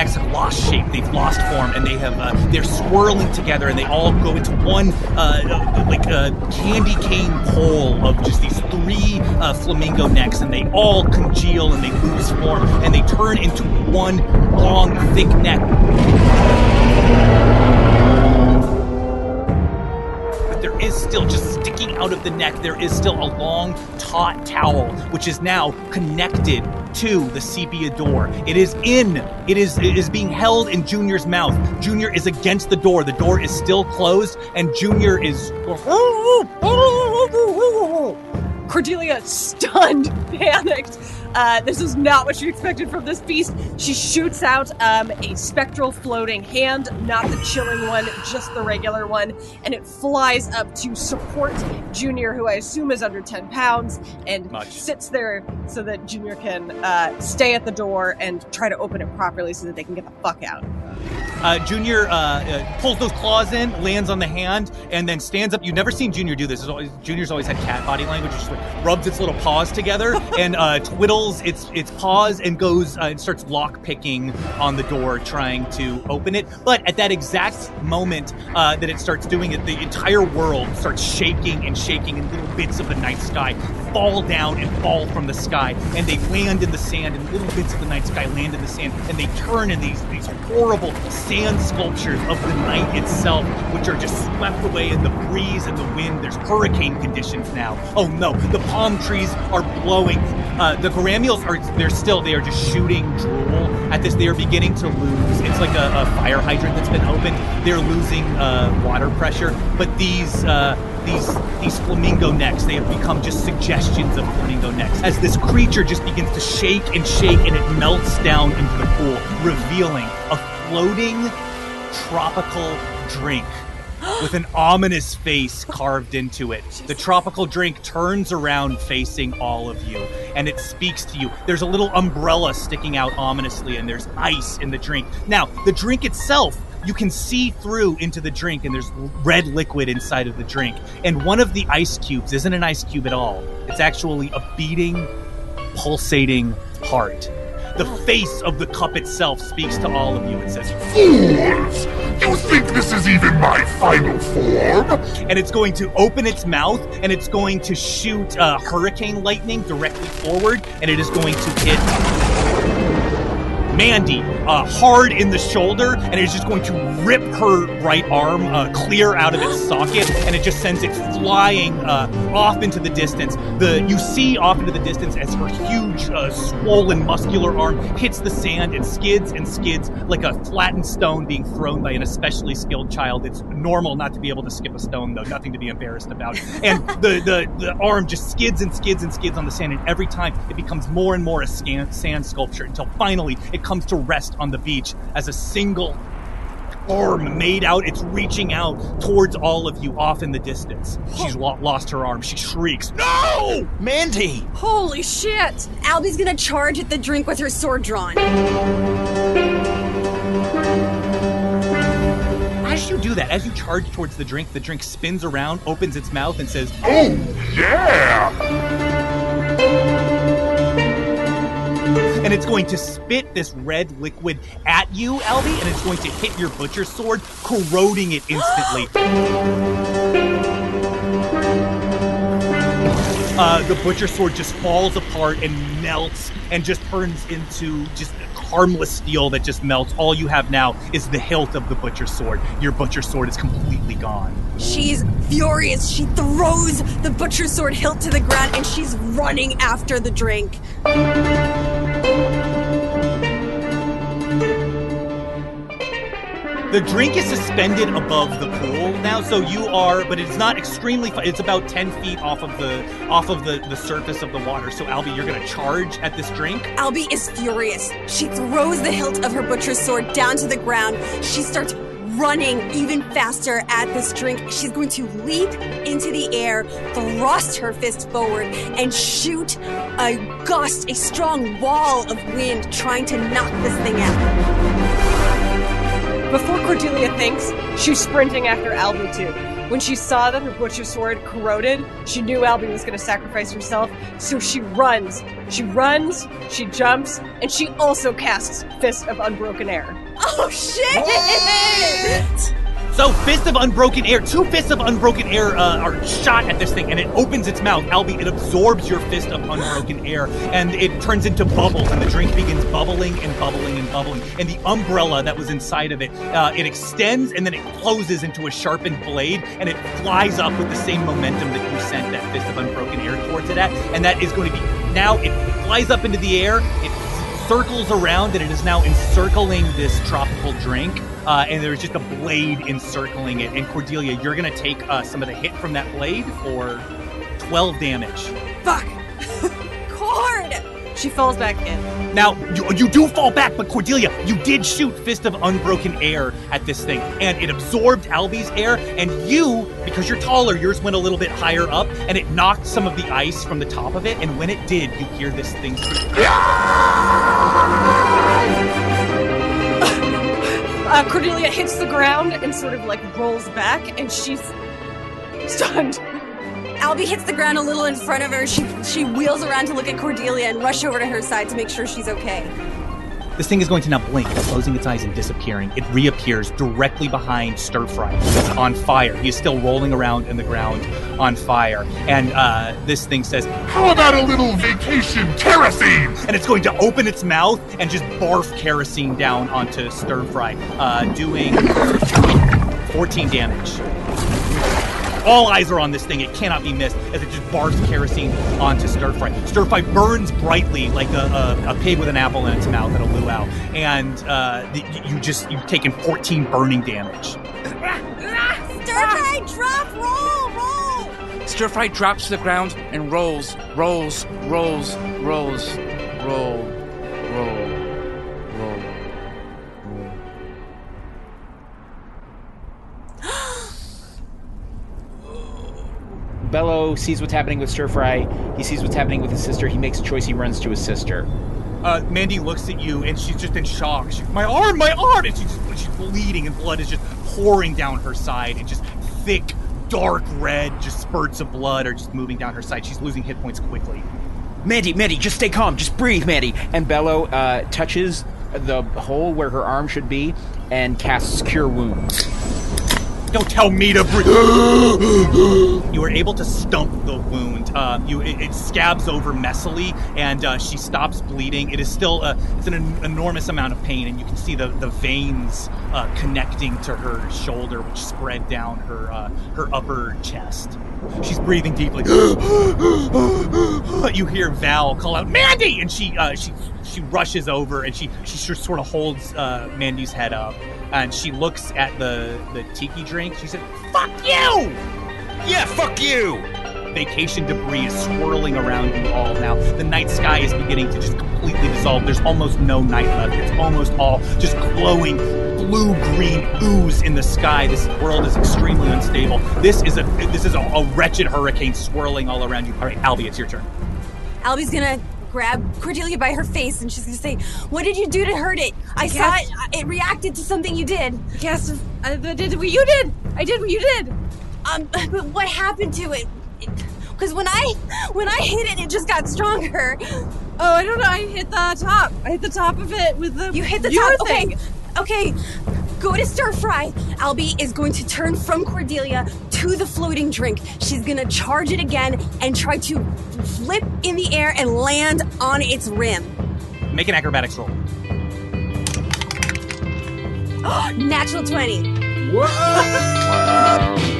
C: Necks have lost shape. They've lost form, and they have uh, they're swirling together, and they all go into one uh, uh, like a candy cane pole of just these three uh, flamingo necks, and they all congeal and they lose form, and they turn into one long, thick neck. Of the neck. There is still a long, taut towel, which is now connected to the sepia door. It is in. It is. It is being held in Junior's mouth. Junior is against the door. The door is still closed, and Junior is.
J: Cordelia, stunned, panicked. Uh, this is not what she expected from this beast. She shoots out um, a spectral floating hand, not the chilling one, just the regular one, and it flies up to support Junior, who I assume is under 10 pounds, and
C: Much.
J: sits there so that Junior can uh, stay at the door and try to open it properly so that they can get the fuck out.
C: Uh, Junior uh, uh, pulls those claws in, lands on the hand, and then stands up. You've never seen Junior do this. It's always, Junior's always had cat body language. Just like rubs its little paws together and uh, its its paws and goes uh, and starts lock picking on the door, trying to open it. But at that exact moment uh, that it starts doing it, the entire world starts shaking and shaking, and little bits of the night sky fall down and fall from the sky, and they land in the sand, and little bits of the night sky land in the sand, and they turn in these these horrible sand sculptures of the night itself, which are just swept away in the breeze and the wind. There's hurricane conditions now. Oh no, the palm trees are blowing. Uh, the Garamules are they're still they are just shooting drool at this. They are beginning to lose. It's like a, a fire hydrant that's been opened. They're losing uh, water pressure, but these. Uh, these these flamingo necks they have become just suggestions of flamingo necks as this creature just begins to shake and shake and it melts down into the pool revealing a floating tropical drink with an ominous face carved into it. The tropical drink turns around facing all of you and it speaks to you. There's a little umbrella sticking out ominously and there's ice in the drink. Now, the drink itself you can see through into the drink and there's red liquid inside of the drink. And one of the ice cubes isn't an ice cube at all. It's actually a beating, pulsating heart. The face of the cup itself speaks to all of you. It says,
M: Fools! You think this is even my final form?
C: and it's going to open its mouth and it's going to shoot uh, hurricane lightning directly forward and it is going to hit Mandy uh, hard in the shoulder and it is just going to rip her right arm uh, clear out of its socket and it just sends it flying uh, off into the distance. The you see off into the distance as her huge, uh, swollen, muscular arm hits the sand and skids and skids like a flattened stone being thrown by an especially skilled child. It's normal not to be able to skip a stone though, nothing to be embarrassed about. And the the, the arm just skids and skids and skids on the sand, and every time it becomes more and more a sand sculpture until finally it comes to rest on the beach as a single arm made out. It's reaching out towards all of you off in the distance. She's lo- lost her arm. She shrieks, No!
E: Mandy!
D: Holy shit! Albie's gonna charge at the drink with her sword drawn.
C: As you do that, as you charge towards the drink, the drink spins around, opens its mouth, and says,
M: Oh, yeah!
C: And it's going to spit this red liquid at you, Albie, and it's going to hit your butcher sword, corroding it instantly. Uh, the butcher sword just falls apart and melts and just turns into just harmless steel that just melts. All you have now is the hilt of the butcher sword. Your butcher sword is completely gone.
D: She's furious. She throws the butcher sword hilt to the ground and she's running after the drink.
C: The drink is suspended above the pool now, so you are, but it's not extremely. Fi- it's about ten feet off of the off of the the surface of the water. So, Albie, you're gonna charge at this drink.
D: Albie is furious. She throws the hilt of her butcher's sword down to the ground. She starts running even faster at this drink. She's going to leap into the air, thrust her fist forward, and shoot a gust, a strong wall of wind, trying to knock this thing out.
J: Before Cordelia thinks, she's sprinting after Albie too. When she saw that her butcher sword corroded, she knew Albie was going to sacrifice herself, so she runs. She runs, she jumps, and she also casts Fist of Unbroken Air.
D: Oh shit!
C: So, Fist of Unbroken Air, two Fists of Unbroken Air uh, are shot at this thing, and it opens its mouth. Albie, it absorbs your Fist of Unbroken Air, and it turns into bubbles, and the drink begins bubbling and bubbling and bubbling. And the umbrella that was inside of it, uh, it extends, and then it closes into a sharpened blade, and it flies up with the same momentum that you sent that Fist of Unbroken Air towards it at. And that is going to be now it flies up into the air. It circles around and it is now encircling this tropical drink. Uh, and there's just a blade encircling it. And Cordelia, you're gonna take uh, some of the hit from that blade for 12 damage.
D: Fuck! Cord!
J: She falls back in.
C: Now, you, you do fall back, but Cordelia, you did shoot Fist of Unbroken Air at this thing, and it absorbed Albie's air, and you, because you're taller, yours went a little bit higher up, and it knocked some of the ice from the top of it, and when it did, you hear this thing.
J: Uh, Cordelia hits the ground and sort of like rolls back, and she's stunned.
D: Albie hits the ground a little in front of her. She she wheels around to look at Cordelia and rush over to her side to make sure she's okay.
C: This thing is going to now blink, closing its eyes and disappearing. It reappears directly behind Stir Fry. It's on fire. He is still rolling around in the ground on fire. And uh, this thing says,
M: How about a little vacation kerosene?
C: And it's going to open its mouth and just barf kerosene down onto Stir Fry, uh, doing 14 damage. All eyes are on this thing. It cannot be missed as it just barfs kerosene onto Stir Fry. Stir Fry burns brightly like a, a, a pig with an apple in its mouth at a luau. And uh, the, you just, you've taken 14 burning damage.
D: Stir fry, drop, roll, roll.
H: Stir Fry drops to the ground and rolls, rolls, rolls, rolls, roll, roll,
F: Bello sees what's happening with Stir Fry. He sees what's happening with his sister. He makes a choice. He runs to his sister.
C: Uh, Mandy looks at you and she's just in shock. She, my arm, my arm! And she's, she's bleeding and blood is just pouring down her side and just thick, dark red, just spurts of blood are just moving down her side. She's losing hit points quickly.
F: Mandy, Mandy, just stay calm. Just breathe, Mandy. And Bello uh, touches the hole where her arm should be and casts Cure Wounds.
C: Don't tell me to breathe. you are able to stump the wound. Uh, you it, it scabs over messily, and uh, she stops bleeding. It is still uh, it's an en- enormous amount of pain, and you can see the the veins uh, connecting to her shoulder, which spread down her uh, her upper chest. She's breathing deeply. you hear Val call out, "Mandy!" and she uh, she she rushes over and she she sort sort of holds uh, Mandy's head up, and she looks at the the tiki drink. She said, "Fuck you!"
E: Yeah, fuck you!
C: Vacation debris is swirling around you all now. The night sky is beginning to just completely dissolve. There's almost no night left. It's almost all just glowing blue green ooze in the sky. This world is extremely unstable. This is a this is a, a wretched hurricane swirling all around you. All right, Albie, it's your turn.
D: Albie's gonna grab Cordelia by her face and she's gonna say, "What did you do to hurt it? I,
J: I
D: saw it. It reacted to something you did."
J: Yes, I did what you did. I did what you did.
D: Um, but what happened to it? Because when I when I hit it, it just got stronger.
J: Oh, I don't know. I hit the top. I hit the top of it with the
D: You hit the top.
J: thing.
D: Okay, okay. Go to stir fry. Albie is going to turn from Cordelia to the floating drink. She's gonna charge it again and try to flip in the air and land on its rim.
C: Make an acrobatics roll.
D: Natural twenty.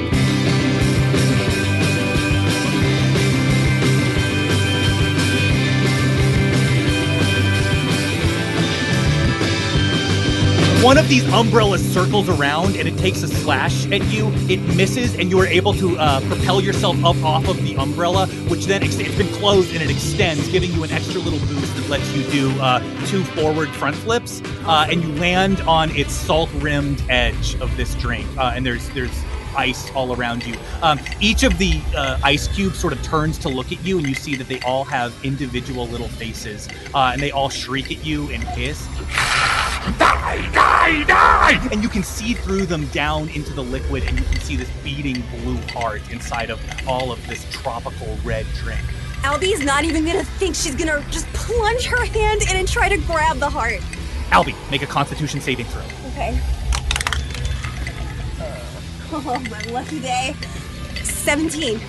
C: One of these umbrellas circles around and it takes a slash at you. It misses, and you are able to uh, propel yourself up off of the umbrella, which then ex- it's been closed and it extends, giving you an extra little boost that lets you do uh, two forward front flips, uh, and you land on its salt-rimmed edge of this drink. Uh, and there's there's ice all around you. Um, each of the uh, ice cubes sort of turns to look at you, and you see that they all have individual little faces, uh, and they all shriek at you and hiss. Die, die, die! And you can see through them down into the liquid, and you can see this beating blue heart inside of all of this tropical red drink.
D: Albie is not even gonna think she's gonna just plunge her hand in and try to grab the heart.
C: Albie, make a Constitution saving throw.
D: Okay. Uh, oh, my lucky day. 17.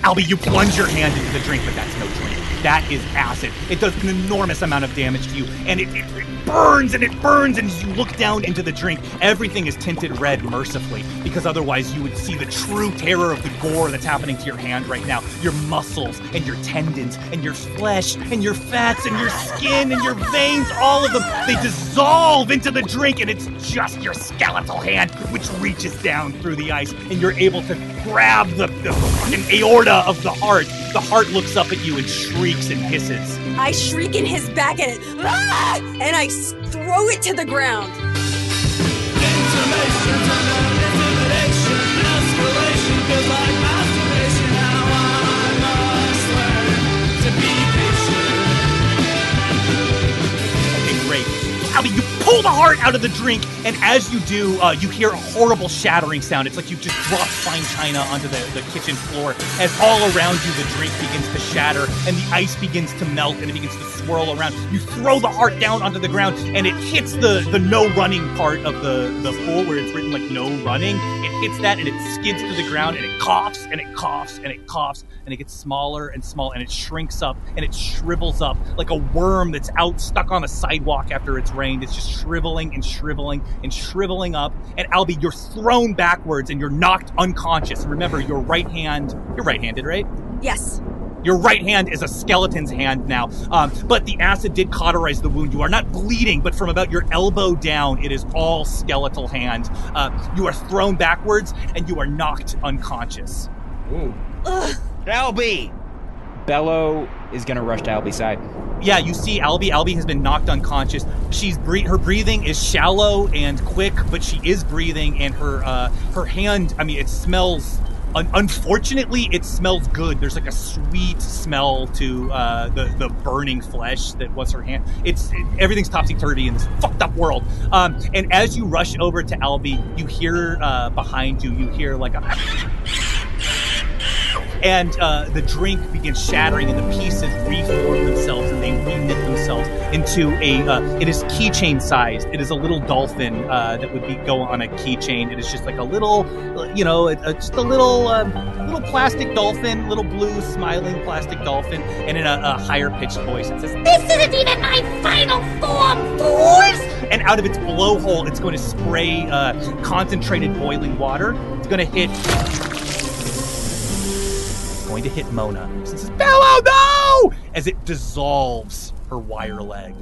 C: Albie, you plunge your hand into the drink, but that's no drink. That is acid. It does an enormous amount of damage to you, and it, it, it burns and it burns. And as you look down into the drink, everything is tinted red mercifully, because otherwise you would see the true terror of the gore that's happening to your hand right now. Your muscles and your tendons and your flesh and your fats and your skin and your veins, all of them, they dissolve into the drink, and it's just your skeletal hand which reaches down through the ice, and you're able to grab the, the fucking aorta of the heart. The heart looks up at you and shrieks and hisses.
D: I shriek in his back at it, "Ah!" and I throw it to the ground.
C: Great. Albie, you pull the heart out of the drink, and as you do, uh, you hear a horrible shattering sound. It's like you just dropped fine china onto the, the kitchen floor. As all around you, the drink begins to shatter, and the ice begins to melt, and it begins to swirl around. You throw the heart down onto the ground, and it hits the, the no running part of the, the pool where it's written like no running. It hits that, and it skids to the ground, and it coughs, and it coughs, and it coughs, and it gets smaller and smaller, and it shrinks up, and it shrivels up like a worm that's out stuck on a sidewalk after it's rained. It's just shriveling and shriveling and shriveling up. And Albie, you're thrown backwards and you're knocked unconscious. Remember, your right hand, you're right handed, right?
D: Yes.
C: Your right hand is a skeleton's hand now. Um, but the acid did cauterize the wound. You are not bleeding, but from about your elbow down, it is all skeletal hand. Uh, you are thrown backwards and you are knocked unconscious.
F: Ooh. Albie! Bello is gonna rush to Albie's side.
C: Yeah, you see Albie. Albie has been knocked unconscious. She's bre- her breathing is shallow and quick, but she is breathing, and her uh, her hand. I mean, it smells. Un- unfortunately, it smells good. There's like a sweet smell to uh, the the burning flesh that was her hand. It's it, everything's topsy turvy in this fucked up world. Um, and as you rush over to Albie, you hear uh, behind you. You hear like a and uh, the drink begins shattering and the pieces reform themselves and they reknit themselves into a uh, it is keychain sized. It is a little dolphin uh, that would be go on a keychain. It is just like a little you know uh, just a little um, little plastic dolphin little blue smiling plastic dolphin and in a, a higher pitched voice it says
G: This isn't even my final form, fools!
C: and out of its blowhole it's going to spray uh, concentrated boiling water. It's going to hit going to hit Mona. She says, Bello, no! As it dissolves her wire leg.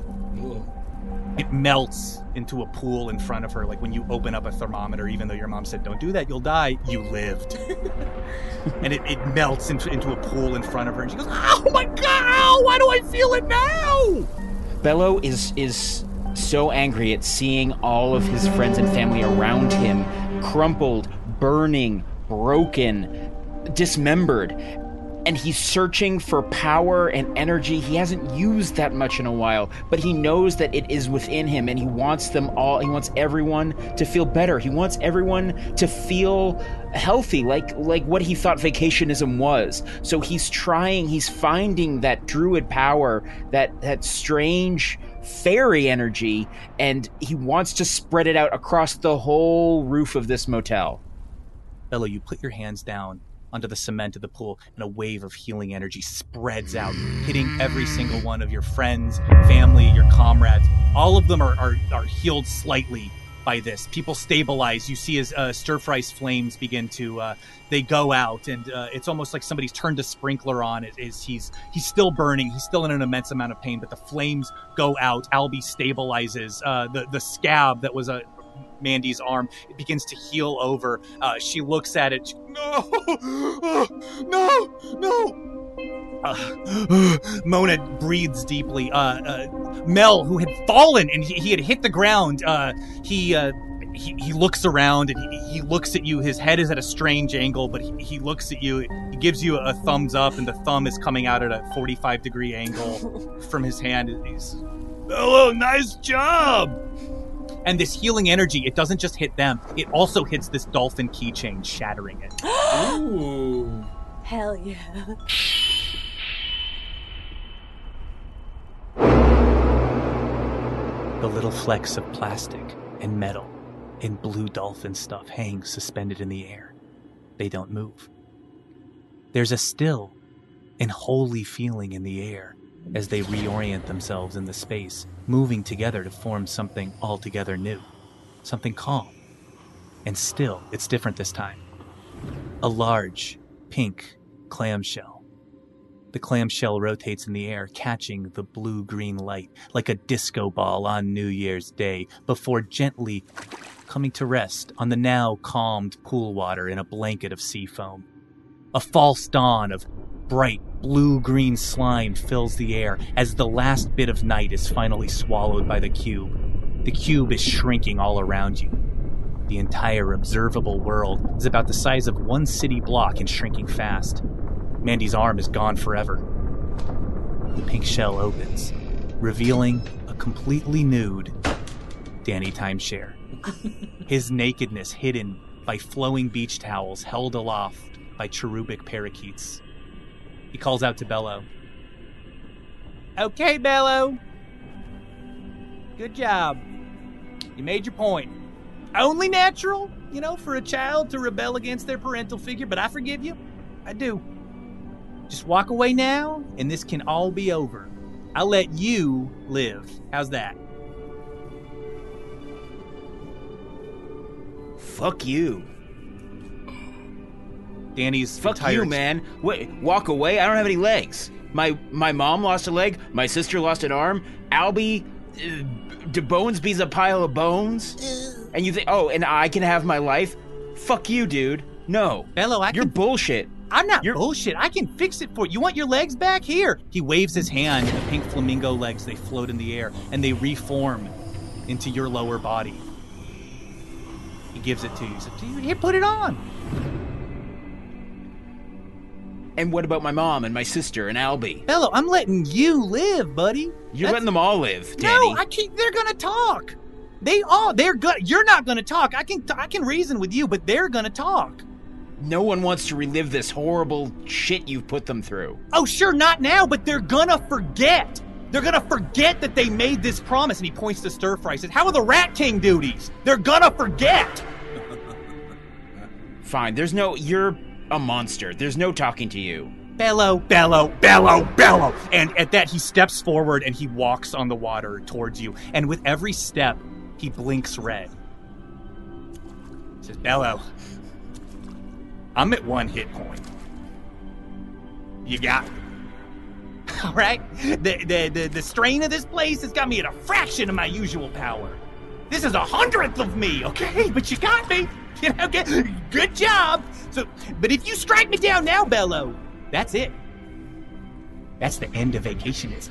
C: It melts into a pool in front of her, like when you open up a thermometer, even though your mom said, don't do that, you'll die. You lived. and it, it melts into, into a pool in front of her, and she goes, Oh my god, why do I feel it now?
F: Bello is is so angry at seeing all of his friends and family around him crumpled, burning, broken, dismembered. And he's searching for power and energy. He hasn't used that much in a while, but he knows that it is within him and he wants them all, he wants everyone to feel better. He wants everyone to feel healthy, like like what he thought vacationism was. So he's trying, he's finding that druid power, that that strange fairy energy, and he wants to spread it out across the whole roof of this motel.
C: Bello, you put your hands down onto the cement of the pool, and a wave of healing energy spreads out, hitting every single one of your friends, family, your comrades. All of them are, are, are healed slightly by this. People stabilize. You see as uh, stir fry's flames begin to uh, they go out, and uh, it's almost like somebody's turned a sprinkler on. It is he's he's still burning. He's still in an immense amount of pain, but the flames go out. Albie stabilizes. Uh, the the scab that was a Mandy's arm. It begins to heal over. Uh, she looks at it. She, no, no, no. Uh, Mona breathes deeply. Uh, uh, Mel, who had fallen and he, he had hit the ground, uh, he, uh, he he looks around and he, he looks at you. His head is at a strange angle, but he, he looks at you. He gives you a thumbs up, and the thumb is coming out at a 45 degree angle from his hand. He's, hello, nice job. And this healing energy, it doesn't just hit them, it also hits this dolphin keychain, shattering it.
D: Ooh. Hell yeah.
C: The little flecks of plastic and metal and blue dolphin stuff hang suspended in the air. They don't move. There's a still and holy feeling in the air as they reorient themselves in the space, moving together to form something altogether new, something calm. And still, it's different this time. A large, pink clamshell. The clamshell rotates in the air, catching the blue green light like a disco ball on New Year's Day before gently coming to rest on the now calmed pool water in a blanket of sea foam. A false dawn of bright blue green slime fills the air as the last bit of night is finally swallowed by the cube. The cube is shrinking all around you. The entire observable world is about the size of one city block and shrinking fast. Mandy's arm is gone forever. The pink shell opens, revealing a completely nude Danny Timeshare. His nakedness hidden by flowing beach towels held aloft by cherubic parakeets. He calls out to Bello. Okay, Bello. Good job. You made your point. Only natural, you know, for a child to rebel against their parental figure, but I forgive you. I do. Just walk away now, and this can all be over. I'll let you live. How's that?
F: Fuck you.
C: Danny's
F: Fuck
C: retired.
F: you, man. Wait, walk away. I don't have any legs. My my mom lost a leg. My sister lost an arm. Albie, uh, DeBonesby's a pile of bones. And you think, oh, and I can have my life? Fuck you, dude. No,
C: Bello, I
F: you're
C: can-
F: bullshit.
C: I'm not You're bullshit. I can fix it for you. You want your legs back? Here. He waves his hand, and the pink flamingo legs they float in the air and they reform into your lower body. He gives it to you. So here, put it on.
F: And what about my mom and my sister and Albie?
C: Bello, I'm letting you live, buddy.
F: You're
C: That's-
F: letting them all live, Danny.
C: No, I can't. They're gonna talk. They all. They're good. You're not gonna talk. I can. I can reason with you, but they're gonna talk.
F: No one wants to relive this horrible shit you've put them through.
C: Oh, sure, not now, but they're gonna forget. They're gonna forget that they made this promise. And he points to Stir Fry. He says, "How are the Rat King duties? They're gonna forget."
F: Fine. There's no. You're a monster. There's no talking to you.
C: Bello, bellow, bellow, bellow. And at that, he steps forward and he walks on the water towards you. And with every step, he blinks red. He says, Bello, I'm at one hit point. You got me. All right? The, the, the, the strain of this place has got me at a fraction of my usual power. This is a hundredth of me, okay? But you got me. Know, good, job. So, but if you strike me down now, Bello, that's it. That's the end of vacationism.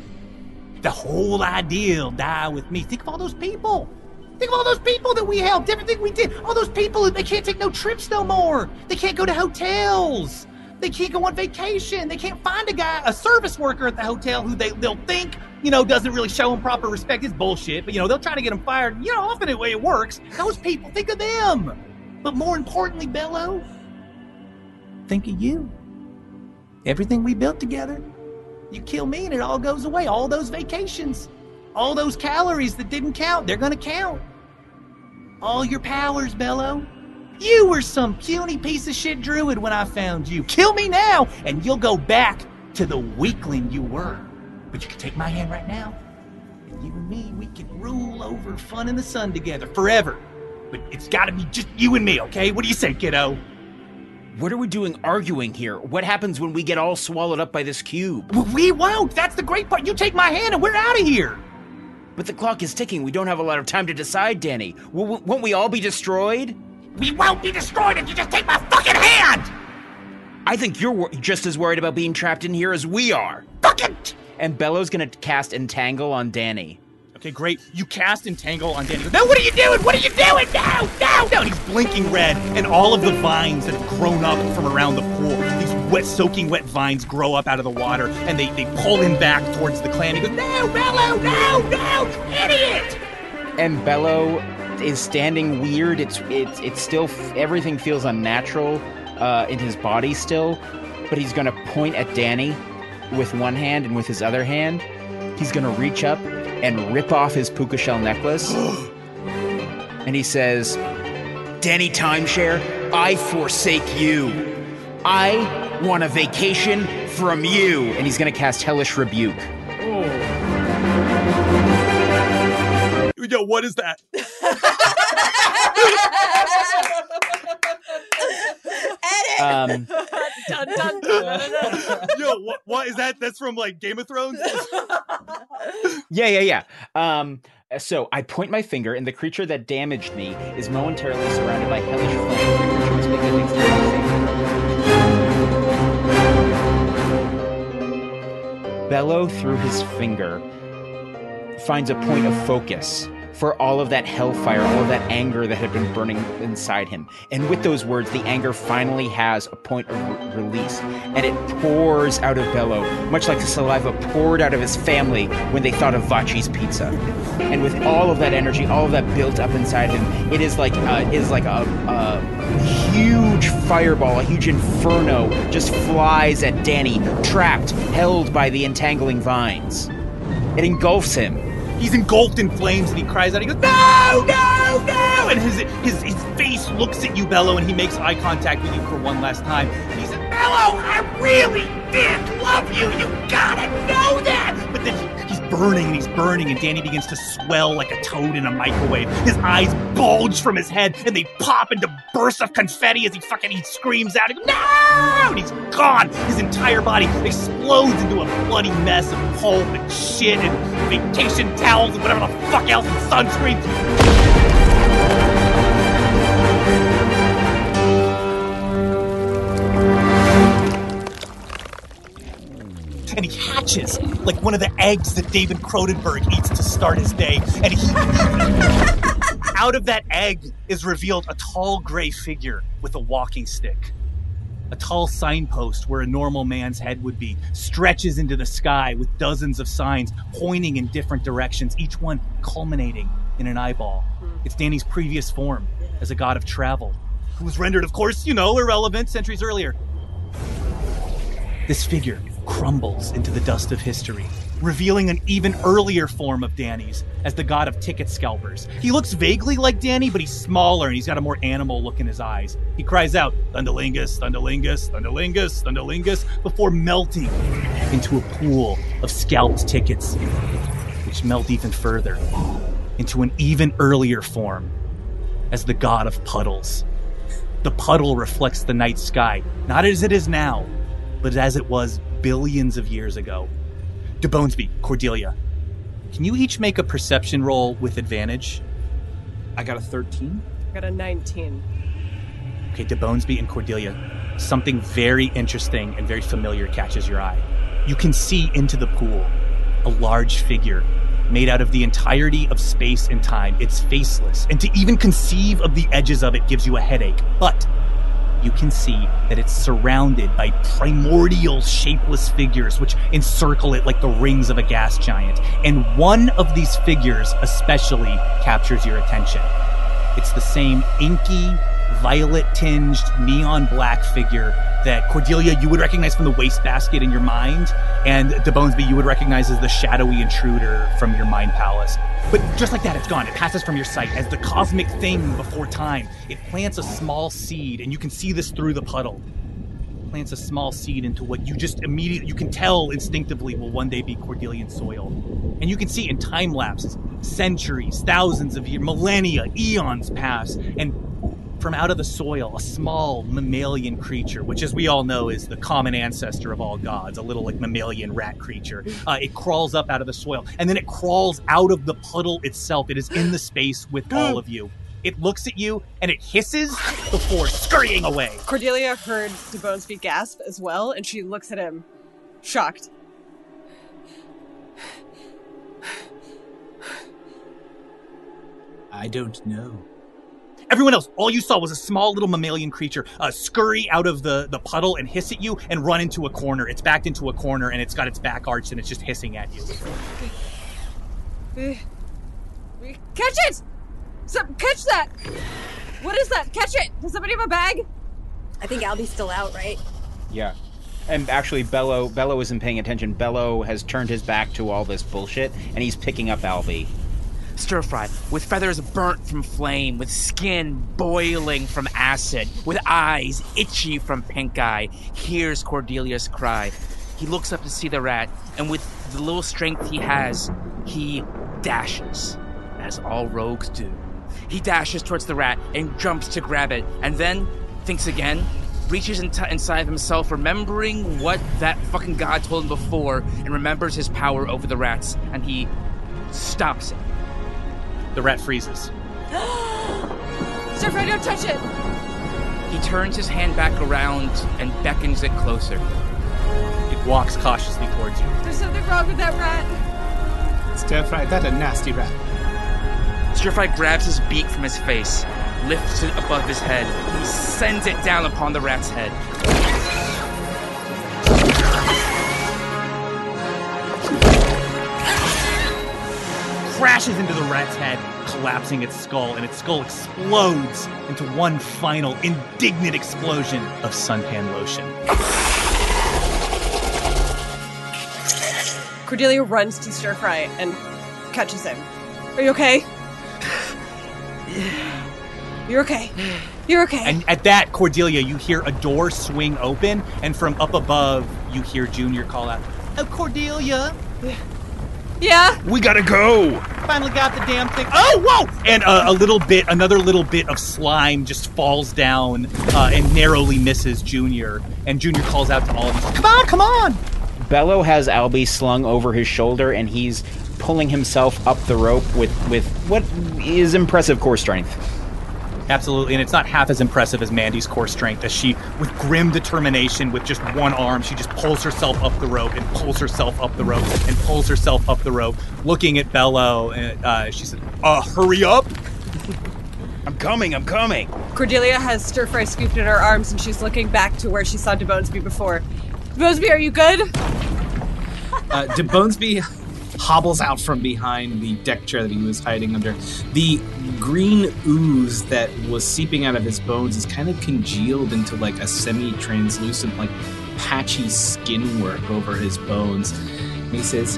C: The whole idea'll die with me. Think of all those people. Think of all those people that we helped, everything we did. All those people, they can't take no trips no more. They can't go to hotels. They can't go on vacation. They can't find a guy, a service worker at the hotel who they, they'll think, you know, doesn't really show them proper respect. It's bullshit, but, you know, they'll try to get them fired. You know, often the way it works, those people, think of them. But more importantly, Bello, think of you. Everything we built together. You kill me and it all goes away. All those vacations, all those calories that didn't count, they're gonna count. All your powers, Bello. You were some puny piece of shit druid when I found you. Kill me now, and you'll go back to the weakling you were. But you can take my hand right now, and you and me, we can rule over fun in the sun together forever. But it's gotta be just you and me, okay? What do you say, kiddo?
F: What are we doing arguing here? What happens when we get all swallowed up by this cube?
C: We won't. That's the great part. You take my hand and we're out of here.
F: But the clock is ticking. We don't have a lot of time to decide, Danny. W- won't we all be destroyed?
G: We won't be destroyed if you just take my fucking hand!
F: I think you're wor- just as worried about being trapped in here as we are.
G: Fucking.
F: And Bello's gonna cast Entangle on Danny.
C: Okay, great. You cast Entangle on Danny. No, what are you doing? What are you doing? No, no, no. And he's blinking red, and all of the vines that have grown up from around the pool, these wet, soaking wet vines grow up out of the water, and they, they pull him back towards the clan. He goes, No, Bello, no, no, idiot!
F: And Bello is standing weird. It's it's it's still everything feels unnatural uh, in his body still, but he's gonna point at Danny with one hand and with his other hand, he's gonna reach up and rip off his puka shell necklace, and he says, "Danny Timeshare, I forsake you. I want a vacation from you." And he's gonna cast Hellish Rebuke.
C: Yo, what is that?
F: Um,
J: dun, dun, dun, dun, dun.
C: Yo, what, what is that? That's from like Game of Thrones?
F: Yeah, yeah, yeah. Um, so I point my finger, and the creature that damaged me is momentarily surrounded by hellish flame. The creature must make a dexterity. Bello through his finger finds a point of focus for all of that hellfire, all of that anger that had been burning inside him. And with those words, the anger finally has a point of re- release, and it pours out of Bello, much like the saliva poured out of his family when they thought of Vachi's pizza. And with all of that energy, all of that built up inside him, it is like uh, it is like a, a huge fireball, a huge inferno, just flies at Danny, trapped, held by the entangling vines. It engulfs him.
C: He's engulfed in flames and he cries out. He goes, "No, no, no!" And his his his face looks at you, Bello, and he makes eye contact with you for one last time. And he says, "Bello, I really did love you. You gotta know that." Burning and he's burning, and Danny begins to swell like a toad in a microwave. His eyes bulge from his head, and they pop into bursts of confetti as he fucking he screams out, "No!" And he's gone. His entire body explodes into a bloody mess of pulp and shit and vacation towels and whatever the fuck else and sunscreen. And he hatches like one of the eggs that David Cronenberg eats to start his day. And he, out of that egg is revealed a tall gray figure with a walking stick. A tall signpost where a normal man's head would be stretches into the sky with dozens of signs pointing in different directions, each one culminating in an eyeball. Hmm. It's Danny's previous form as a god of travel, who was rendered, of course, you know, irrelevant centuries earlier. This figure crumbles into the dust of history, revealing an even earlier form of Danny's as the god of ticket scalpers. He looks vaguely like Danny, but he's smaller and he's got a more animal look in his eyes. He cries out, Thunderlingus, Thunderlingus, Thunderlingus, Thunderlingus, before melting into a pool of scalped tickets, which melt even further into an even earlier form as the god of puddles. The puddle reflects the night sky, not as it is now, but as it was billions of years ago. DeBonesby, Cordelia, can you each make a perception roll with advantage?
I: I got a 13.
J: I got a 19.
C: Okay, DeBonesby and Cordelia, something very interesting and very familiar catches your eye. You can see into the pool a large figure made out of the entirety of space and time. It's faceless, and to even conceive of the edges of it gives you a headache. But you can see that it's surrounded by primordial shapeless figures which encircle it like the rings of a gas giant. And one of these figures especially captures your attention. It's the same inky, violet tinged, neon black figure that Cordelia you would recognize from the wastebasket in your mind, and DeBonesby you would recognize as the shadowy intruder from your mind palace. But just like that, it's gone. It passes from your sight as the cosmic thing before time. It plants a small seed, and you can see this through the puddle. It plants a small seed into what you just immediately you can tell instinctively will one day be Cordelian soil. And you can see in time lapses, centuries, thousands of years, millennia, eons pass, and from out of the soil, a small mammalian creature, which, as we all know, is the common ancestor of all gods, a little like mammalian rat creature. Uh, it crawls up out of the soil, and then it crawls out of the puddle itself. It is in the space with all of you. It looks at you and it hisses before scurrying away.
J: Cordelia heard DeBonesby gasp as well, and she looks at him, shocked.
I: I don't know.
C: Everyone else, all you saw was a small little mammalian creature uh, scurry out of the, the puddle and hiss at you and run into a corner. It's backed into a corner and it's got its back arched and it's just hissing at you.
J: We, we catch it! Some, catch that! What is that? Catch it! Does somebody have a bag?
D: I think Albie's still out, right?
F: Yeah. And actually, Bello Bello isn't paying attention. Bello has turned his back to all this bullshit, and he's picking up Albie.
H: Stir fried, with feathers burnt from flame, with skin boiling from acid, with eyes itchy from pink eye, hears Cordelia's cry. He looks up to see the rat, and with the little strength he has, he dashes, as all rogues do. He dashes towards the rat and jumps to grab it, and then thinks again, reaches in inside himself, remembering what that fucking god told him before, and remembers his power over the rats, and he stops it.
C: The rat freezes.
J: Stir Fry, don't touch it!
H: He turns his hand back around and beckons it closer.
C: It walks cautiously towards you.
J: There's something wrong with that rat.
I: Stir fry, that a nasty rat.
H: Stir Fry grabs his beak from his face, lifts it above his head. He sends it down upon the rat's head.
C: Crashes into the rat's head, collapsing its skull, and its skull explodes into one final indignant explosion of suntan lotion.
J: Cordelia runs to Stir Fry and catches him. Are you okay? You're okay. You're okay.
C: And at that, Cordelia, you hear a door swing open, and from up above, you hear Junior call out, Oh, Cordelia!
J: Yeah?
E: We gotta go!
C: Finally got the damn thing. Oh, whoa! And uh, a little bit, another little bit of slime just falls down uh, and narrowly misses Junior. And Junior calls out to all of us, Come on, come on!
F: Bello has Albie slung over his shoulder, and he's pulling himself up the rope with, with what is impressive core strength.
C: Absolutely, and it's not half as impressive as Mandy's core strength as she, with grim determination, with just one arm, she just pulls herself up the rope and pulls herself up the rope and pulls herself up the rope, looking at Bello. And uh, she said, "Uh, hurry up!
E: I'm coming, I'm coming."
J: Cordelia has Stir Fry scooped in her arms, and she's looking back to where she saw DeBonesby before. DeBonesby, are you good?
I: Uh, DeBonesby hobbles out from behind the deck chair that he was hiding under. The green ooze that was seeping out of his bones is kind of congealed into like a semi-translucent, like patchy skin work over his bones. And he says,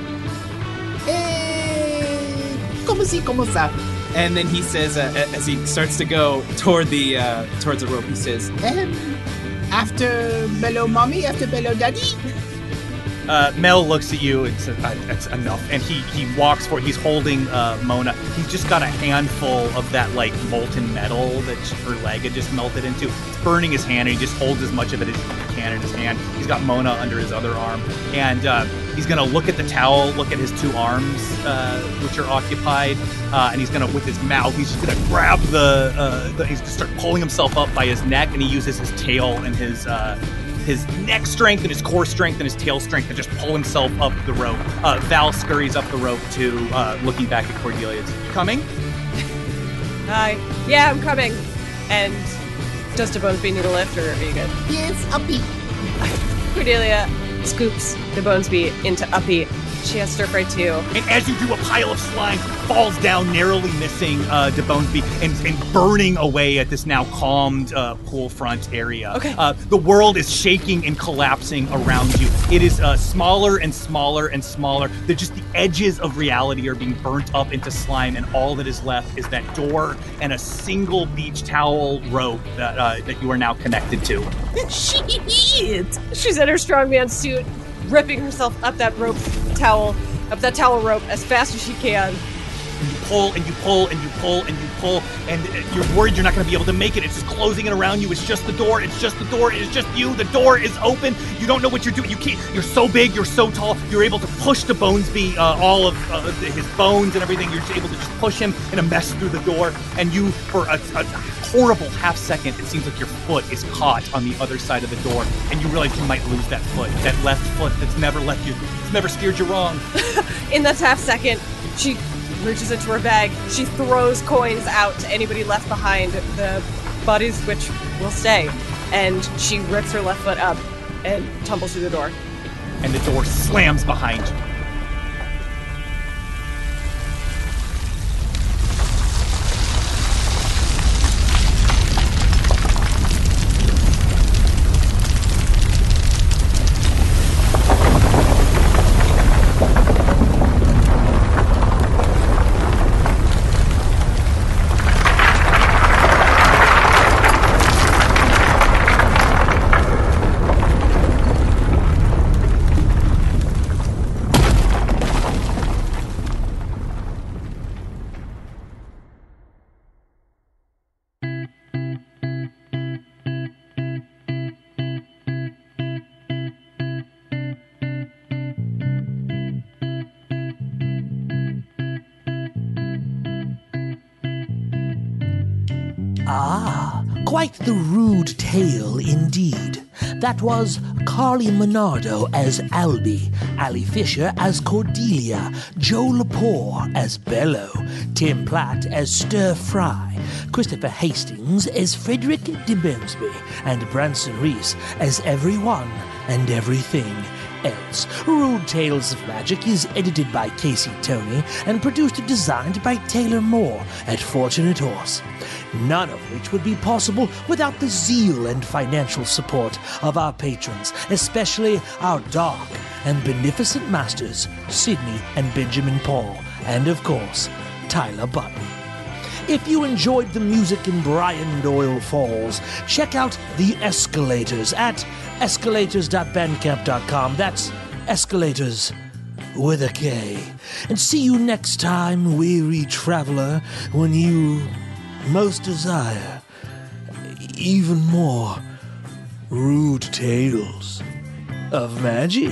I: "Eh, como si, como sa?" And then he says, uh, as he starts to go toward the uh, towards the rope, he says,
K: after Bello Mommy, after Bello Daddy.
C: Uh, Mel looks at you and says, "That's enough." And he he walks for. He's holding uh, Mona. He's just got a handful of that like molten metal that her leg had just melted into. It's burning his hand, and he just holds as much of it as he can in his hand. He's got Mona under his other arm, and uh, he's gonna look at the towel, look at his two arms, uh, which are occupied, uh, and he's gonna with his mouth, he's just gonna grab the, uh, the. He's gonna start pulling himself up by his neck, and he uses his tail and his. His neck strength and his core strength and his tail strength to just pull himself up the rope. Uh, Val scurries up the rope too, uh, looking back at Cordelia. You coming?
J: Hi. Yeah, I'm coming. And does DeBonesby need a lift, or are you good?
K: Yes, uppy.
J: Cordelia scoops DeBonesby into Uppy. She has Stir Fry too.
C: And as you do, a pile of slime falls down, narrowly missing uh, DeBonesby and, and burning away at this now calmed uh, pool front area.
J: Okay.
C: Uh, the world is shaking and collapsing around you. It is uh, smaller and smaller and smaller. They're just the edges of reality are being burnt up into slime, and all that is left is that door and a single beach towel rope that uh, that you are now connected to.
J: Shit! She's in her strongman suit, ripping herself up that rope towel, up that towel rope as fast as she can.
C: And you pull and you pull and you pull and you pull and you're worried you're not going to be able to make it. It's just closing it around you. It's just the door. It's just the door. It's just you. The door is open. You don't know what you're doing. You can't you're so big you're so tall. You're able to push DeBonesby uh, all of uh, his bones and everything. You're able to just push him in a mess through the door. And you for a, a horrible half second it seems like your foot is caught on the other side of the door and you realize you might lose that foot that left foot that's never left you it's never steered you wrong.
J: In that half second, she reaches into her bag. She throws coins out to anybody left behind, the bodies which will stay. And she rips her left foot up and tumbles through the door.
C: and the door slams behind you
B: quite the rude tale indeed. That was Carly Monardo as Albie, Ali Fisher as Cordelia, Joe Lepore as Bello, Tim Platt as Stir Fry, Christopher Hastings as Frederick DeBonesby, and Branson Reese as everyone and everything else. Rude Tales of Magic is edited by Casey Tony and produced and designed by Taylor Moore at Fortunate Horse. None of which would be possible without the zeal and financial support of our patrons, especially our dark and beneficent masters, Sydney and Benjamin Paul, and of course, Tyler Button. If you enjoyed the music in Brian Doyle Falls, check out The Eskalators at eskalators.bandcamp.com. That's escalators with a K. And see you next time, weary traveler, when you most desire even more rude tales of magic.